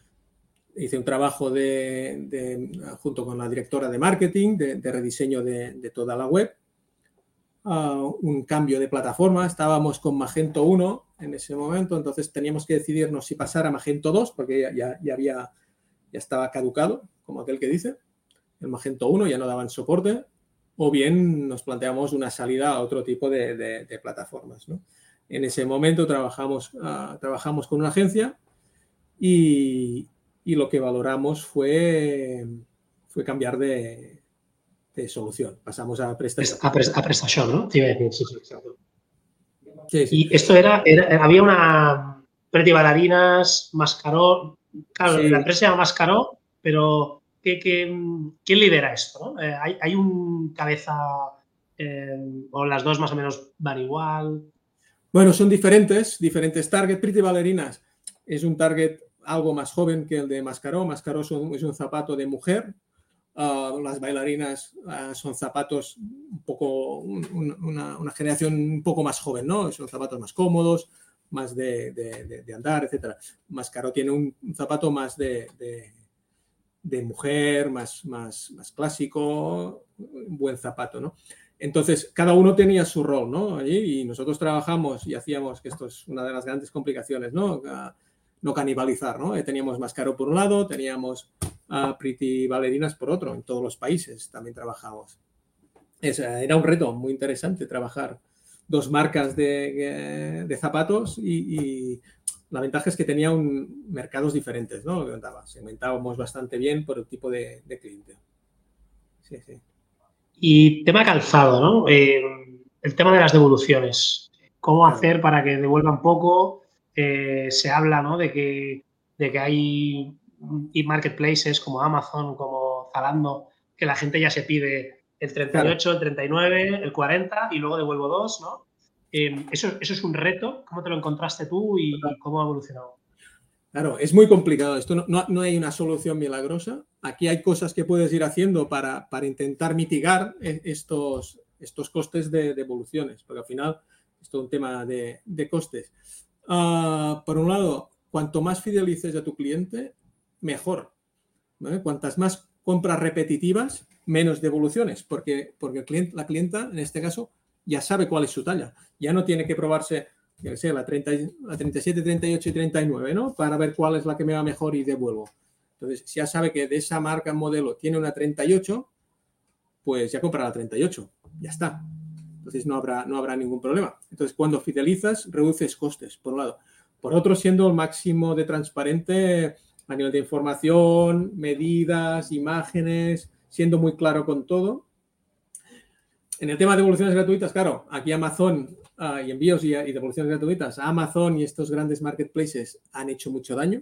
hice un trabajo de, junto con la directora de marketing, de, rediseño de, toda la web, un cambio de plataforma. Estábamos con Magento 1 en ese momento, entonces teníamos que decidirnos si pasar a Magento 2, porque ya, ya, había, ya estaba caducado, como aquel que dice. El Magento 1 ya no daban soporte, o bien nos planteamos una salida a otro tipo de, plataformas. En ese momento trabajamos, ah, trabajamos con una agencia y, lo que valoramos fue, fue cambiar de, solución. Pasamos a prestación. A, prestación, ¿no? Sí, sí, sí, Y esto era, había una Pretty Bailarinas, Mascaró. Claro, la empresa se llama Mascaró, pero ¿qué, quién lidera esto? Eh, ¿hay, un cabeza eh, o las dos más o menos van igual? Bueno, son diferentes, diferentes targets. Pretty Bailarinas es un target algo más joven que el de Mascaró. Mascaró es un, zapato de mujer. Ah, las bailarinas ah, son zapatos un poco, una, generación un poco más joven, ¿no? Son zapatos más cómodos, más de, andar, etc. Mascaró tiene un, zapato más de, mujer, más, más, más clásico, buen zapato, ¿no? Entonces, cada uno tenía su rol, ¿no? Allí, y nosotros trabajamos y hacíamos, que esto es una de las grandes complicaciones, ¿no? Ah, no canibalizar, ¿no? Eh, teníamos Mascaro por un lado, teníamos a Pretty Valerinas por otro, en todos los países también trabajamos. era un reto muy interesante trabajar dos marcas de, zapatos y, la ventaja es que tenían mercados diferentes, ¿no? Segmentábamos bastante bien por el tipo de, cliente. Sí, sí. Y tema calzado, ¿no? Eh, el tema de las devoluciones. ¿Cómo hacer para que devuelvan poco? Eh, se habla ¿no? de, que, de que hay marketplaces como Amazon, como Zalando, que la gente ya se pide el 38, el 39, el 40 y luego devuelvo dos, ¿no? Em, eso, eso es un reto. ¿Cómo te lo encontraste tú y, cómo ha evolucionado? Claro, es muy complicado. Esto no, no, hay una solución milagrosa. Aquí hay cosas que puedes ir haciendo para, para intentar mitigar e, estos, estos costes de devoluciones, porque al final es todo un tema de, de costes. Ah, por un lado, cuanto más fidelices a tu cliente, mejor. Cuantas más compras repetitivas, menos devoluciones, porque, porque el cliente, la clienta, en este caso, ya sabe cuál es su talla. Ya no tiene que probarse, que la, 30, la 37, 38 y 39, ¿no? Para ver cuál es la que me va mejor y devuelvo. Entonces, si ya sabe que de esa marca modelo tiene una 38, pues ya compra la 38. Ya está. Entonces no habrá, no habrá ningún problema. Entonces cuando fidelizas, reduces costes, por un lado. Por otro, siendo el máximo de transparente a nivel de información, medidas, imágenes, siendo muy claro con todo. En el tema de devoluciones gratuitas, claro, aquí Amazon ah, y envíos y, devoluciones gratuitas, Amazon y estos grandes marketplaces han hecho mucho daño,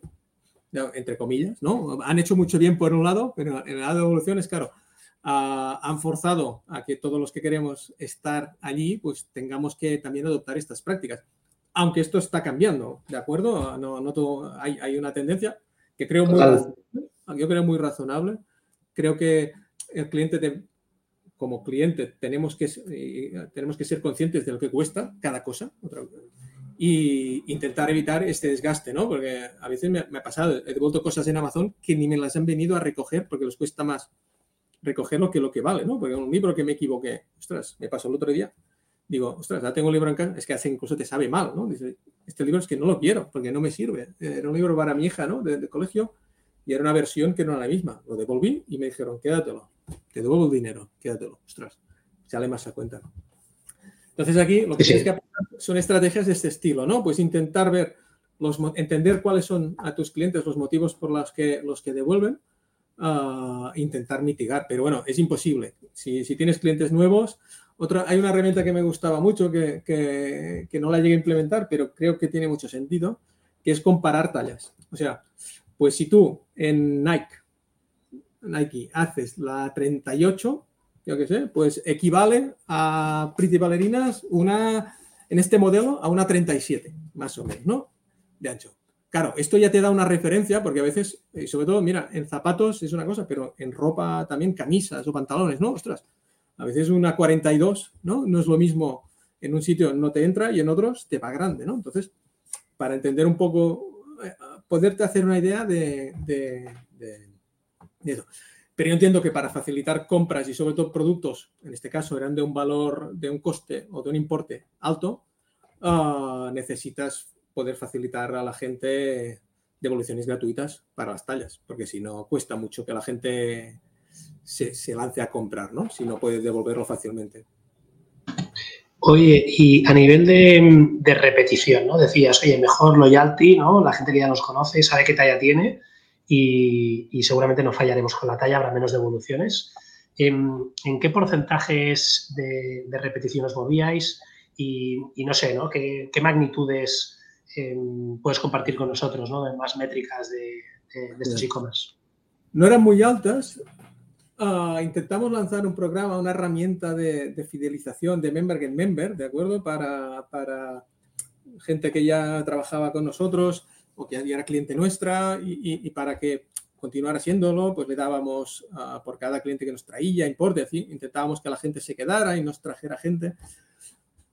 entre comillas, ¿no? Han hecho mucho bien por un lado, pero en el lado de devoluciones, claro, uh, han forzado a que todos los que queremos estar allí, pues tengamos que también adoptar estas prácticas. Aunque esto está cambiando, ¿de acuerdo? No, hay una tendencia que creo muy, yo creo muy razonable. Creo que el cliente de, como cliente tenemos que, eh, tenemos que ser conscientes de lo que cuesta cada cosa y intentar evitar este desgaste, ¿no? Porque a veces me, me, ha pasado, he devuelto cosas en Amazon que ni me las han venido a recoger porque les cuesta más recogerlo que lo que vale, ¿no? Porque un libro que me equivoqué, ostras, me pasó el otro día, digo, ostras, ya tengo un libro en casa, es que hace incluso te sabe mal, ¿no? Dice, este libro es que no lo quiero porque no me sirve. Era un libro para mi hija, ¿no? De, de colegio y era una versión que no era la misma. Lo devolví y me dijeron, quédatelo te devuelvo el dinero, quédatelo. Ostras, sale más a cuenta. ¿no? Entonces aquí lo que sí. tienes que aplicar son estrategias de este estilo, ¿no? Pues intentar ver, los, entender cuáles son a tus clientes los motivos por los que, los que devuelven, uh, intentar mitigar. Pero bueno, es imposible. Si, si tienes clientes nuevos, otra, hay una herramienta que me gustaba mucho, que, que, no la llegué a implementar, pero creo que tiene mucho sentido, que es comparar tallas. O sea, pues si tú en Nike Nike haces la 38, yo qué sé, pues equivale a Pretty Ballerinas una, en este modelo, a una 37, más o menos, ¿no? De ancho. Claro, esto ya te da una referencia, porque a veces, y sobre todo, mira, en zapatos es una cosa, pero en ropa también, camisas o pantalones, ¿no? Ostras, a veces una 42, ¿no? No es lo mismo en un sitio no te entra y en otros te va grande, ¿no? Entonces, para entender un poco, eh, poderte hacer una idea de, eso. Pero yo entiendo que para facilitar compras y sobre todo productos, en este caso eran de un valor, de un coste o de un importe alto, uh, necesitas poder facilitar a la gente devoluciones gratuitas para las tallas, porque si no cuesta mucho que la gente se, se lance a comprar, ¿no? Si no puedes devolverlo fácilmente. Oye, y a nivel de, de, repetición, ¿no? Decías, oye, mejor loyalty, ¿no? La gente que ya nos conoce, sabe qué talla tiene y, y, seguramente no fallaremos con la talla, habrá menos devoluciones. ¿En, en qué porcentajes de, de, repetición os movíais? Y, y, no sé, ¿no? ¿Qué, qué magnitudes eh, puedes compartir con nosotros, ¿no? De más métricas de, de estos e-commerce. No eran muy altas. Uh, intentamos lanzar un programa, una herramienta de, de, fidelización de member get member, ¿de acuerdo? Para, gente que ya trabajaba con nosotros, o que ya era cliente nuestra y, para que continuara haciéndolo, pues le dábamos uh, por cada cliente que nos traía importe, así, intentábamos que la gente se quedara y nos trajera gente.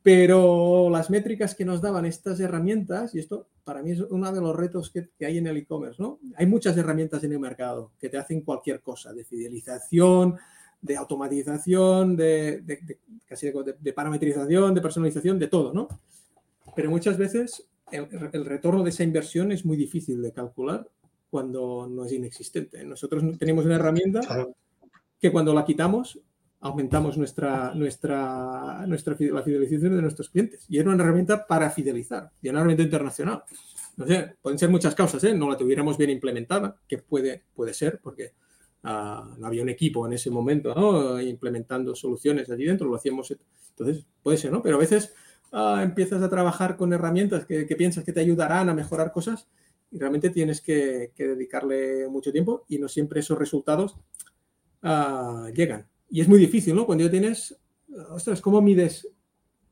Pero las métricas que nos daban estas herramientas, y esto para mí es uno de los retos que, que hay en el e-commerce, ¿no? Hay muchas herramientas en el mercado que te hacen cualquier cosa, de fidelización, de automatización, de, de, de casi de, parametrización, de personalización, de todo, ¿no? Pero muchas veces el, el, retorno de esa inversión es muy difícil de calcular cuando no es inexistente. Nosotros tenemos una herramienta que cuando la quitamos aumentamos nuestra, nuestra, nuestra la fidelización de nuestros clientes. Y era una herramienta para fidelizar, y una herramienta internacional. No sé, pueden ser muchas causas, ¿eh? no la tuviéramos bien implementada, que puede, puede ser, porque uh, no había un equipo en ese momento implementando soluciones allí dentro, lo hacíamos. Entonces, puede ser, ¿no? Pero a veces uh, empiezas a trabajar con herramientas que, que, piensas que te ayudarán a mejorar cosas y realmente tienes que, que dedicarle mucho tiempo y no siempre esos resultados uh, llegan. Y es muy difícil, ¿no? Cuando ya tienes, ostras, ¿cómo mides?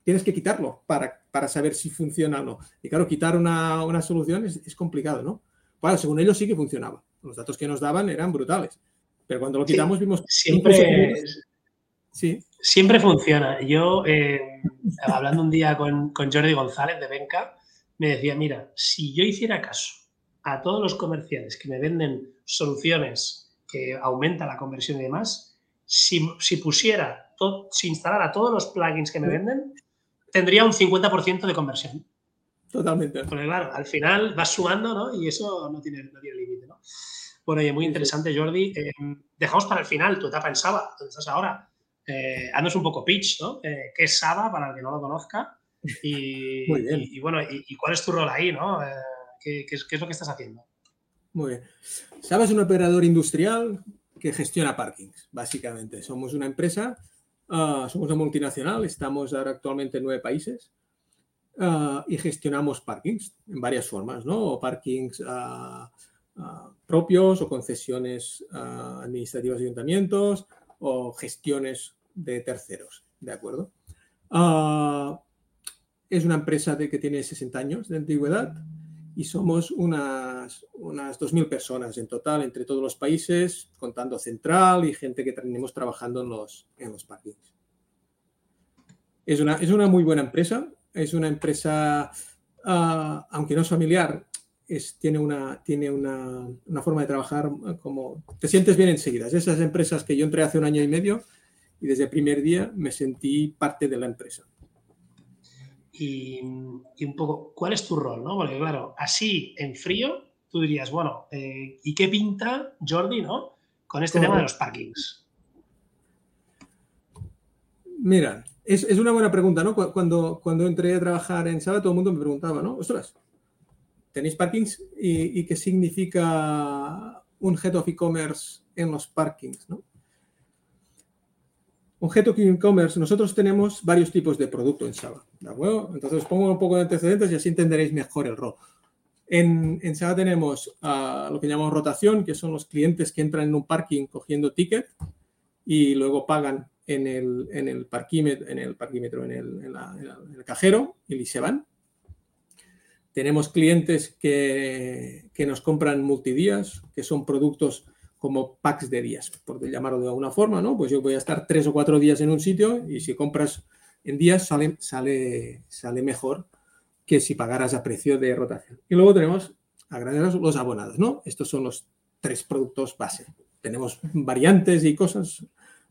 Tienes que quitarlo para, para saber si funciona o no. Y claro, quitar una, una solución es, es, complicado, ¿no? Bueno, según ellos sí que funcionaba. Los datos que nos daban eran brutales. Pero cuando lo quitamos sí, vimos... Siempre, Sí. Siempre funciona. Yo, eh, hablando un día con, con, Jordi González de Benca, me decía, mira, si yo hiciera caso a todos los comerciales que me venden soluciones que aumentan la conversión y demás, si, si pusiera, todo, si instalara todos los plugins que me venden, tendría un 50% de conversión. Totalmente. Porque claro, al final vas sumando, ¿no? Y eso no tiene, no tiene límite, ¿no? Bueno, oye, muy interesante, Jordi. Eh, dejamos para el final tu etapa en Saba, donde estás ahora eh, haznos un poco pitch, ¿no? Eh, ¿Qué es Saba para el que no lo conozca? Y, y, y bueno, y, y, cuál es tu rol ahí, ¿no? Eh, ¿qué, qué, es, ¿qué, es, lo que estás haciendo? Muy bien. Saba es un operador industrial que gestiona parkings, básicamente. Somos una empresa, ah, somos una multinacional, estamos actualmente en nueve países ah, y gestionamos parkings en varias formas, ¿no? O parkings ah, propios o concesiones administrativas de ayuntamientos o gestiones de terceros, ¿de acuerdo? es una empresa de, que tiene 60 años de antigüedad y somos unas, unas 2.000 personas en total entre todos los países, contando central y gente que tenemos trabajando en los, en los parkings. Es una, es una muy buena empresa, es una empresa, ah, aunque no es familiar, tiene, una, tiene una, una, forma de trabajar como te sientes bien enseguida. Es esas empresas que yo entré hace un año y medio y desde el primer día me sentí parte de la empresa y, un poco, ¿cuál es tu rol? ¿no? Porque claro, así en frío, tú dirías, bueno, eh, ¿y qué pinta Jordi ¿no? con este tema de los parkings? Mira, es, es, una buena pregunta, ¿no? Cuando, cuando entré a trabajar en Saba, todo el mundo me preguntaba, ¿no? Ostras, ¿tenéis parkings? ¿Y, y qué significa un Head of E-Commerce en los parkings, ¿no? Objeto e-commerce, nosotros tenemos varios tipos de producto en Saba. Entonces pongo un poco de antecedentes y así entenderéis mejor el rol. En, en Saba tenemos uh, lo que llamamos rotación, que son los clientes que entran en un parking cogiendo ticket y luego pagan en el, en el parquímetro, en el cajero y se van. Tenemos clientes que, que nos compran multidías, que son productos como packs de días, por llamarlo de alguna forma, ¿no? Pues yo voy a estar tres o cuatro días en un sitio y si compras en días sale, sale, sale mejor que si pagaras a precio de rotación. Y luego tenemos a grandes los abonados, ¿no? Estos son los tres productos base. Tenemos variantes y cosas,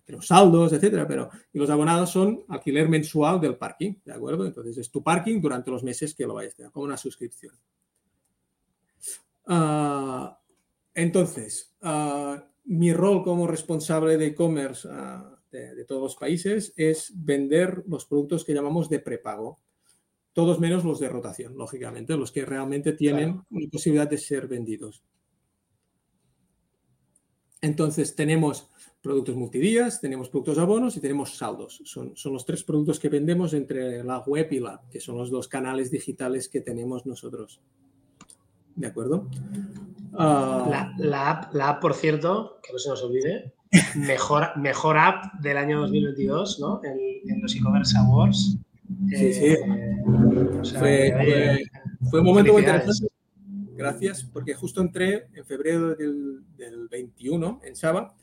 tenemos saldos, etcétera, pero y los abonados son alquiler mensual del parking, ¿de acuerdo? Entonces es tu parking durante los meses que lo vayas a tener, como una suscripción. Uh, entonces, uh, mi rol como responsable de e-commerce uh, de, de, todos los países es vender los productos que llamamos de prepago. Todos menos los de rotación, lógicamente, los que realmente tienen claro. una posibilidad de ser vendidos. Entonces, tenemos productos multidías, tenemos productos abonos y tenemos saldos. Son, son, los tres productos que vendemos entre la web y la app, que son los dos canales digitales que tenemos nosotros. ¿De acuerdo? Uh... La, la, app, la, app, por cierto, que no se nos olvide, mejor, mejor app del año 2022, ¿no? En, en los e-commerce awards. Sí, eh, sí. O sea, fue, fue, fue, un momento muy interesante. Gracias, porque justo entré en febrero del, del 21 en Saba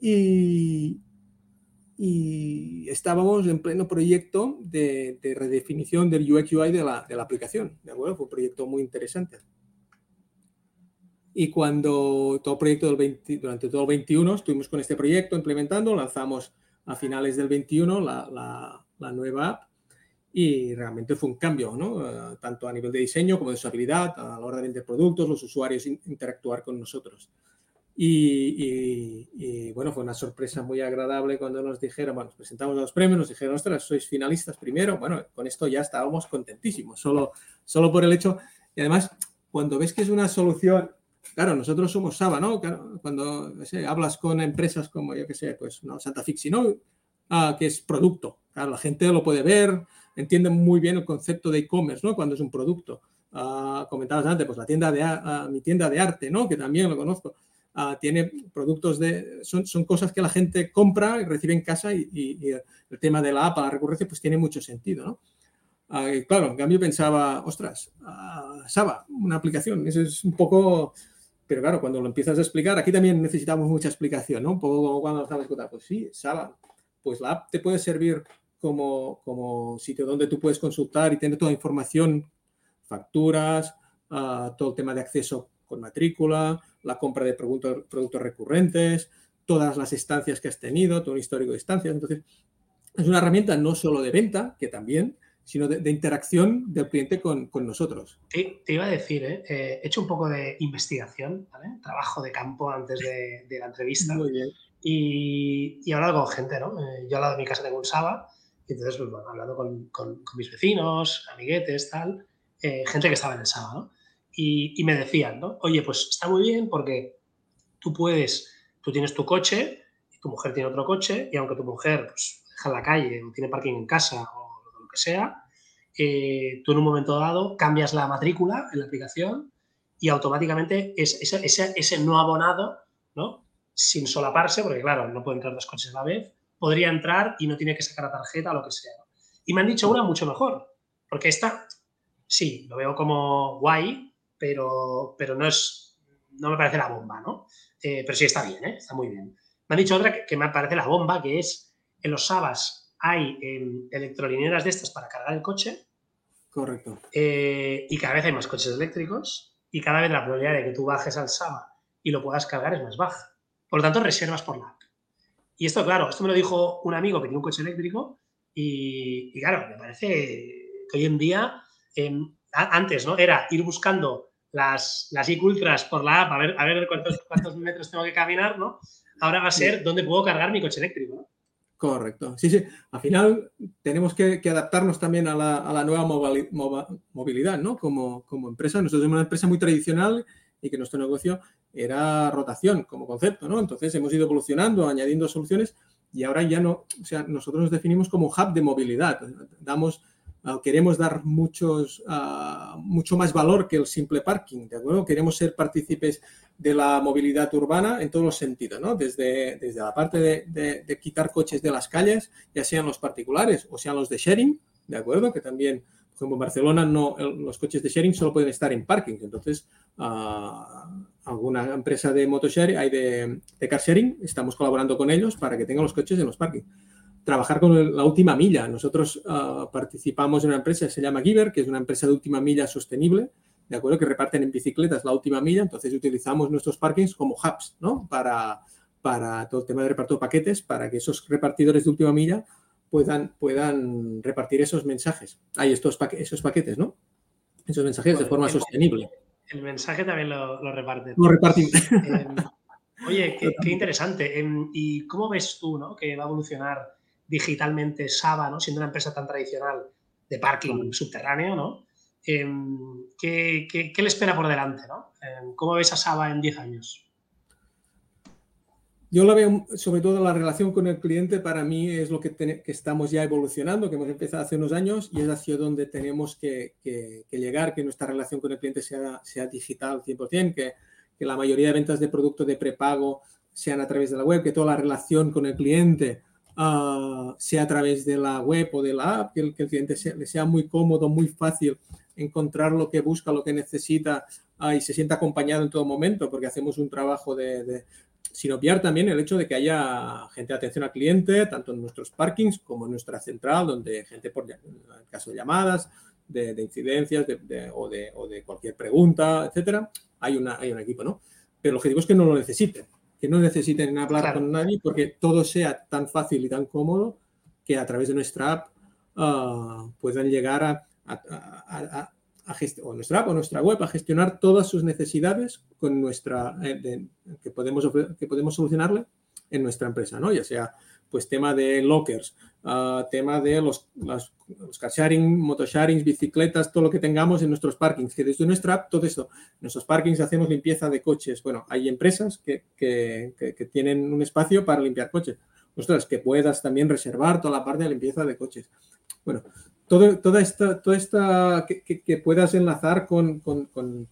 y, y, estábamos en pleno proyecto de, de redefinición del UX UI de la, de la aplicación. ¿de acuerdo? Fue un proyecto muy interesante. Y cuando todo el proyecto del 20, durante todo el 21 estuvimos con este proyecto implementando, lanzamos a finales del 21 la, la, la nueva app y realmente fue un cambio, ¿no? Uh, tanto a nivel de diseño como de usabilidad, a la hora de vender productos, los usuarios interactuar con nosotros. Y, y, y, bueno, fue una sorpresa muy agradable cuando nos dijeron, bueno, nos presentamos a los premios, nos dijeron, ostras, sois finalistas primero. Bueno, con esto ya estábamos contentísimos, solo, solo por el hecho. Y además, cuando ves que es una solución Claro, nosotros somos Saba, ¿no? Cuando hablas con empresas como, yo qué sé, pues no, Santa Fixi, ¿no? Ah, que es producto. Claro, la gente lo puede ver, entiende muy bien el concepto de e-commerce, ¿no? Cuando es un producto. Ah, comentabas antes, pues la tienda de, ah, mi tienda de arte, ¿no? Que también lo conozco. tiene productos de... Son, cosas que la gente compra y recibe en casa y el tema de la app, la recurrencia, pues tiene mucho sentido, ¿no? claro, en cambio pensaba, ostras, Saba, una aplicación, eso es un poco pero claro, cuando lo empiezas a explicar, aquí también necesitamos mucha explicación, ¿no? Un poco como cuando estamos escuchando, pues sí, Saba, pues la app te puede servir como, como sitio donde tú puedes consultar y tener toda la información, facturas, uh, todo el tema de acceso con matrícula, la compra de productos, productos recurrentes, todas las estancias que has tenido, todo un histórico de estancias. Entonces, es una herramienta no solo de venta, que también, sino de, de interacción del cliente con, con nosotros. Sí, te iba a decir, ¿eh? Eh, he hecho un poco de investigación, ¿vale? trabajo de campo antes de, de la entrevista. Muy bien. Y, y, he hablado con gente, ¿no? Eh, yo al lado de mi casa tengo un Saba, y entonces, pues, bueno, hablando con, con, con mis vecinos, amiguetes, tal, eh, gente que estaba en el Saba, ¿no? y, me decían, ¿no? Oye, pues está muy bien porque tú puedes, tú tienes tu coche, y tu mujer tiene otro coche, y aunque tu mujer pues, deja en la calle o tiene parking en casa o que sea, eh, tú en un momento dado cambias la matrícula en la aplicación y automáticamente es, ese, ese, no abonado, ¿no? sin solaparse, porque claro, no puede entrar dos coches a la vez, podría entrar y no tiene que sacar la tarjeta o lo que sea. Y me han dicho una mucho mejor, porque esta, sí, lo veo como guay, pero, pero no es, no me parece la bomba, ¿no? Eh, pero sí está bien, ¿eh? está muy bien. Me han dicho otra que, me parece la bomba, que es en los Sabas hay electrolineras de estas para cargar el coche. Correcto. Eh, y cada vez hay más coches eléctricos y cada vez la probabilidad de que tú bajes al Saba y lo puedas cargar es más baja. Por lo tanto, reservas por la app. Y esto, claro, esto me lo dijo un amigo que tiene un coche eléctrico y, claro, me parece que hoy en día, em, antes, ¿no? Era ir buscando las, las ultras por la app a ver, a ver cuántos, cuántos metros tengo que caminar, ¿no? Ahora va a ser dónde puedo cargar mi coche eléctrico, ¿no? Correcto. Sí, sí. Al final tenemos que, adaptarnos también a la, nueva movilidad, ¿no? Como, como, empresa. Nosotros somos una empresa muy tradicional y que nuestro negocio era rotación como concepto, ¿no? Entonces hemos ido evolucionando, añadiendo soluciones y ahora ya no, o sea, nosotros nos definimos como hub de movilidad. Damos, queremos dar muchos, ah, mucho más valor que el simple parking, ¿de acuerdo? Queremos ser partícipes de la movilidad urbana en todos los sentidos, ¿no? Desde, desde la parte de, de, quitar coches de las calles, ya sean los particulares o sean los de sharing, ¿de acuerdo? Que también, ejemplo, en Barcelona no, los coches de sharing solo pueden estar en parking, entonces... Uh, alguna empresa de motosharing, hay de, de car sharing, estamos colaborando con ellos para que tengan los coches en los parkings. Trabajar con la última milla. Nosotros ah, participamos en una empresa que se llama Giver, que es una empresa de última milla sostenible, ¿de acuerdo? Que reparten en bicicletas la última milla. Entonces utilizamos nuestros parkings como hubs, ¿no? Para, para todo el tema de reparto de paquetes, para que esos repartidores de última milla puedan, puedan repartir esos mensajes. Hay estos esos paquetes, ¿no? Esos mensajes de forma sostenible. El mensaje también lo, lo reparte. Lo repartimos. Em, oye, qué, interesante. Em, ¿Y cómo ves tú ¿no? que va a evolucionar digitalmente Saba, ¿no? siendo una empresa tan tradicional de parking subterráneo? ¿no? Em, ¿qué, qué, le espera por delante? ¿no? ¿Cómo ves a Saba en 10 años? Yo la veo, sobre todo la relación con el cliente, para mí es lo que, estamos ya evolucionando, que hemos empezado hace unos años y es hacia donde tenemos que, llegar, que nuestra relación con el cliente sea, sea digital 100%, que, que la mayoría de ventas de productos de prepago sean a través de la web, que toda la relación con el cliente ah, sea a través de la web o de la app, que el, cliente sea, le sea muy cómodo, muy fácil encontrar lo que busca, lo que necesita ah, y se sienta acompañado en todo momento, porque hacemos un trabajo de, sin obviar también el hecho de que haya gente de atención al cliente, tanto en nuestros parkings como en nuestra central, donde gente, por el caso de llamadas, de, incidencias o, de, cualquier pregunta, etcétera, hay, una, hay un equipo, ¿no? Pero el objetivo es que no lo necesiten, que no necesiten hablar con nadie porque todo sea tan fácil y tan cómodo que a través de nuestra app ah, puedan llegar a, o nuestra app o nuestra web a gestionar todas sus necesidades con nuestra, eh, que, podemos, que podemos solucionarle en nuestra empresa, ¿no? Ya sea pues tema de lockers, ah, tema de los, los, car sharing, motosharing, bicicletas, todo lo que tengamos en nuestros parkings, que desde nuestra app, todo esto, nuestros parkings hacemos limpieza de coches. Bueno, hay empresas que, que, tienen un espacio para limpiar coches. Ostras, que puedas también reservar toda la parte de limpieza de coches. Bueno, todo, toda esta, toda esta que, puedas enlazar con,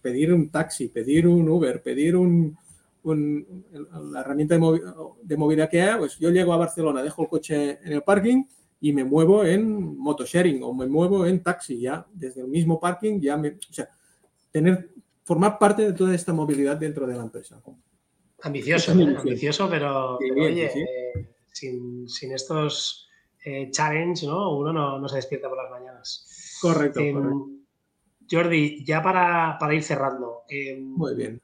pedir un taxi, pedir un Uber, pedir un, la herramienta de, movilidad que haya, pues yo llego a Barcelona, dejo el coche en el parking y me muevo en motosharing o me muevo en taxi ya desde el mismo parking, ya me, o sea, tener, formar parte de toda esta movilidad dentro de la empresa. Ambicioso, ambicioso, pero, oye, eh, sin, sin estos eh, challenge, ¿no? Uno no, se despierta por las mañanas. Correcto. Em, Jordi, ya para, ir cerrando. Em, Muy bien.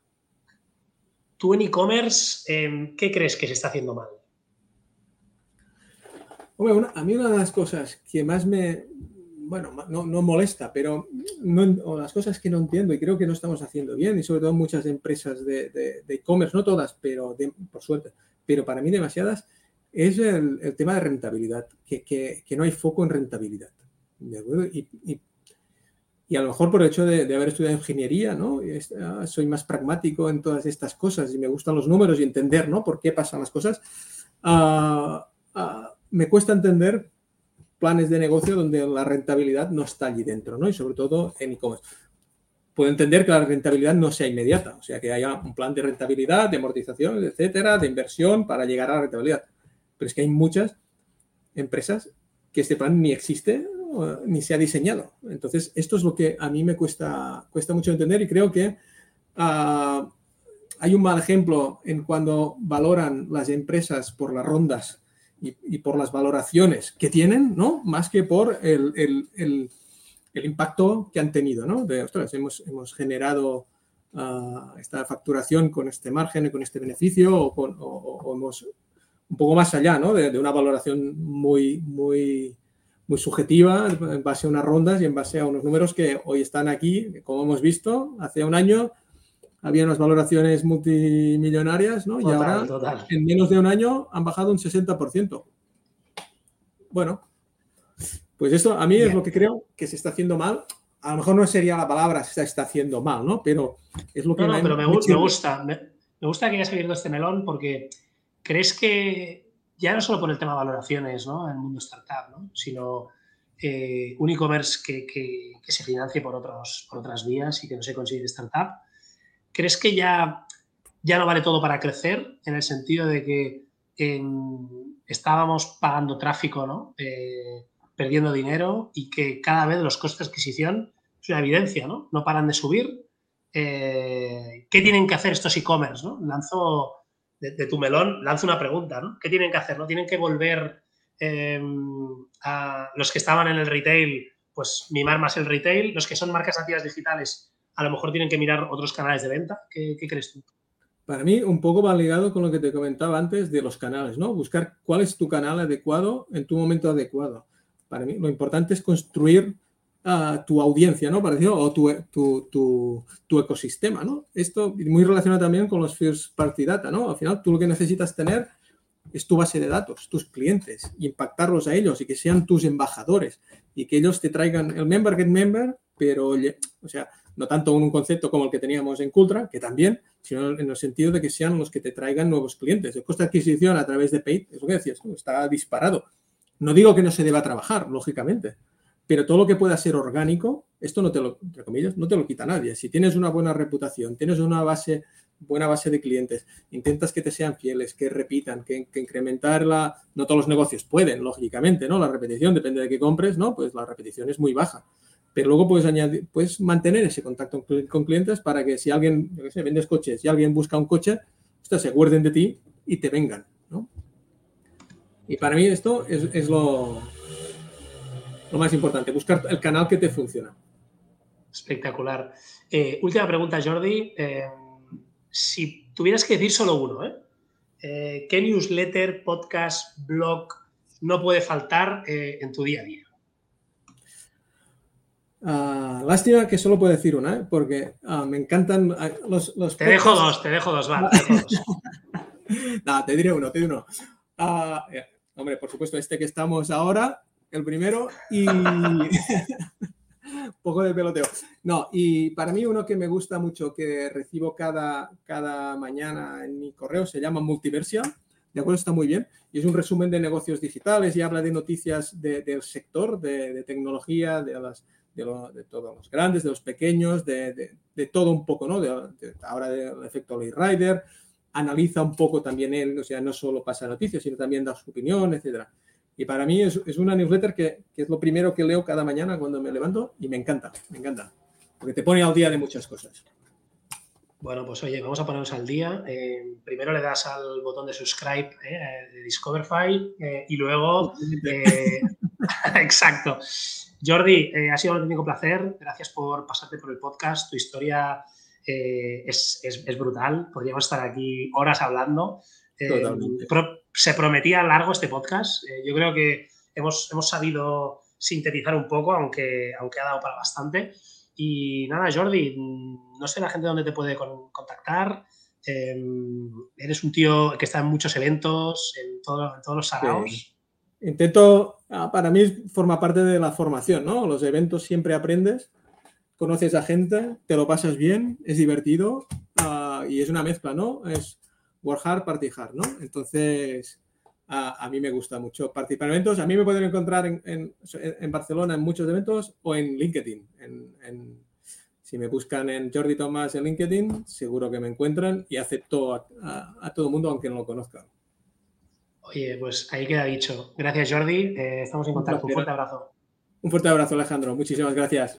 Tú en e-commerce, em, ¿qué crees que se está haciendo mal? a mí una de las cosas que más me, bueno, no, molesta, pero o las cosas que no entiendo y creo que no estamos haciendo bien, y sobre todo muchas empresas de e-commerce, no todas, pero por suerte, pero para mí demasiadas, es el, tema de rentabilidad, que, no hay foco en rentabilidad. Y, y a lo mejor por el hecho de, haber estudiado ingeniería, ¿no? Ah, soy más pragmático en todas estas cosas y me gustan los números y entender, ¿no? Por qué pasan las cosas. Ah, ah, me cuesta entender planes de negocio donde la rentabilidad no está allí dentro, ¿no? Y sobre todo en e-commerce. Puedo entender que la rentabilidad no sea inmediata, o sea, que haya un plan de rentabilidad, de amortización, etcétera, de inversión para llegar a la rentabilidad. Pero es que hay muchas empresas que este plan ni existe ni se ha diseñado. Entonces, esto es lo que a mí me cuesta, cuesta mucho entender y creo que ah, hay un mal ejemplo en cuando valoran las empresas por las rondas y, por las valoraciones que tienen, ¿no? Más que por el, el, impacto que han tenido, ¿no? De, ostras, hemos, hemos generado ah, esta facturación con este margen y con este beneficio o, con, hemos un poco más allá, ¿no? De, de, una valoración muy, muy muy subjetiva en base a unas rondas y en base a unos números que hoy están aquí, como hemos visto, hace un año había unas valoraciones multimillonarias, ¿no? y ahora en menos de un año han bajado un 60%. Bueno, pues esto a mí es lo que creo que se está haciendo mal. A lo mejor no sería la palabra se está haciendo mal, ¿no? Pero es lo que... No, pero me, gusta, me, gusta que hayas abierto este melón porque crees que ya no solo por el tema de valoraciones ¿no? en el mundo startup, ¿no? sino eh, un e-commerce que, se financie por, otros, por otras vías y que no se consigue startup. ¿Crees que ya, ya no vale todo para crecer en el sentido de que estábamos pagando tráfico, ¿no? Eh, perdiendo dinero y que cada vez los costes de adquisición es una evidencia, ¿no? No paran de subir. Eh, ¿Qué tienen que hacer estos e-commerce? ¿no? Lanzo de, tu melón, lanzo una pregunta, ¿no? ¿Qué tienen que hacer? ¿No? ¿Tienen que volver em, a los que estaban en el retail, pues mimar más el retail? Los que son marcas nativas digitales, a lo mejor tienen que mirar otros canales de venta. ¿Qué, crees tú? Para mí, un poco va ligado con lo que te comentaba antes de los canales, ¿no? Buscar cuál es tu canal adecuado en tu momento adecuado. Para mí, lo importante es construir tu audiencia, ¿no? Parecido, o tu, tu, tu, ecosistema, ¿no? Esto muy relacionado también con los first party data, ¿no? Al final, tú lo que necesitas tener es tu base de datos, tus clientes, impactarlos a ellos y que sean tus embajadores y que ellos te traigan el member get member, pero, o sea, no tanto en un concepto como el que teníamos en Cultra, que también, sino en el sentido de que sean los que te traigan nuevos clientes. El coste de adquisición a través de Paid, es lo que decías, está disparado. No digo que no se deba trabajar, lógicamente, pero todo lo que pueda ser orgánico, esto no te lo, entre comillas, no te lo quita nadie. Si tienes una buena reputación, tienes una base, buena base de clientes, intentas que te sean fieles, que repitan, que, incrementar la... No todos los negocios pueden, lógicamente, ¿no? La repetición, depende de qué compres, ¿no? Pues la repetición es muy baja. Pero luego puedes añadir, puedes mantener ese contacto con clientes para que si alguien, yo qué sé, vendes coches y alguien busca un coche, se acuerden de ti y te vengan, ¿no? Y para mí esto es lo, lo más importante, buscar el canal que te funciona. Espectacular. Eh, última pregunta, Jordi. Eh, si tuvieras que decir solo uno, ¿eh? qué newsletter, podcast, blog no puede faltar en tu día a día? Ah, lástima que solo puedo decir una, porque ah, me encantan ah, los, Te dejo dos, te dejo dos, va. Te dejo dos. no, te diré uno, te diré uno. hombre, por supuesto, este que estamos ahora, el primero, y poco de peloteo. No, y para mí uno que me gusta mucho, que recibo cada, cada mañana en mi correo, se llama Multiversia. De acuerdo, está muy bien. Y es un resumen de negocios digitales y habla de noticias del sector, de, tecnología, de, las, de, todos los grandes, de los pequeños, de, todo un poco, ¿no? ahora del efecto Lee Rider. Analiza un poco también él, o sea, no solo pasa noticias, sino también da su opinión, etcétera. Y para mí es, es una newsletter que, que, es lo primero que leo cada mañana cuando me levanto y me encanta, me encanta, porque te pone al día de muchas cosas. Bueno, pues oye, vamos a ponernos al día. Eh, primero le das al botón de subscribe eh, de Discoverify eh, y luego... exacto. Jordi, ha sido un auténtico placer. Gracias por pasarte por el podcast. Tu historia es, es, es, brutal. Podríamos estar aquí horas hablando. Totalmente se prometía largo este podcast. Eh, yo creo que hemos, hemos sabido sintetizar un poco, aunque, aunque ha dado para bastante. Y nada, Jordi, no sé la gente dónde te puede contactar. Em, eres un tío que está en muchos eventos, en, todos los saraos. Intento, ah, para mí forma parte de la formación, ¿no? Los eventos siempre aprendes conoces a gente, te lo pasas bien, es divertido ah, y es una mezcla, ¿no? Es work hard, party hard, ¿no? Entonces, a, mí me gusta mucho participar en eventos. A mí me pueden encontrar en, Barcelona en muchos eventos o en LinkedIn. si me buscan en Jordi Thomas en LinkedIn, seguro que me encuentran y acepto a, todo el mundo aunque no lo conozcan. Oye, pues ahí queda dicho. Gracias, Jordi. Eh, estamos en contacto. Un fuerte abrazo. Un fuerte abrazo, Alejandro. Muchísimas gracias.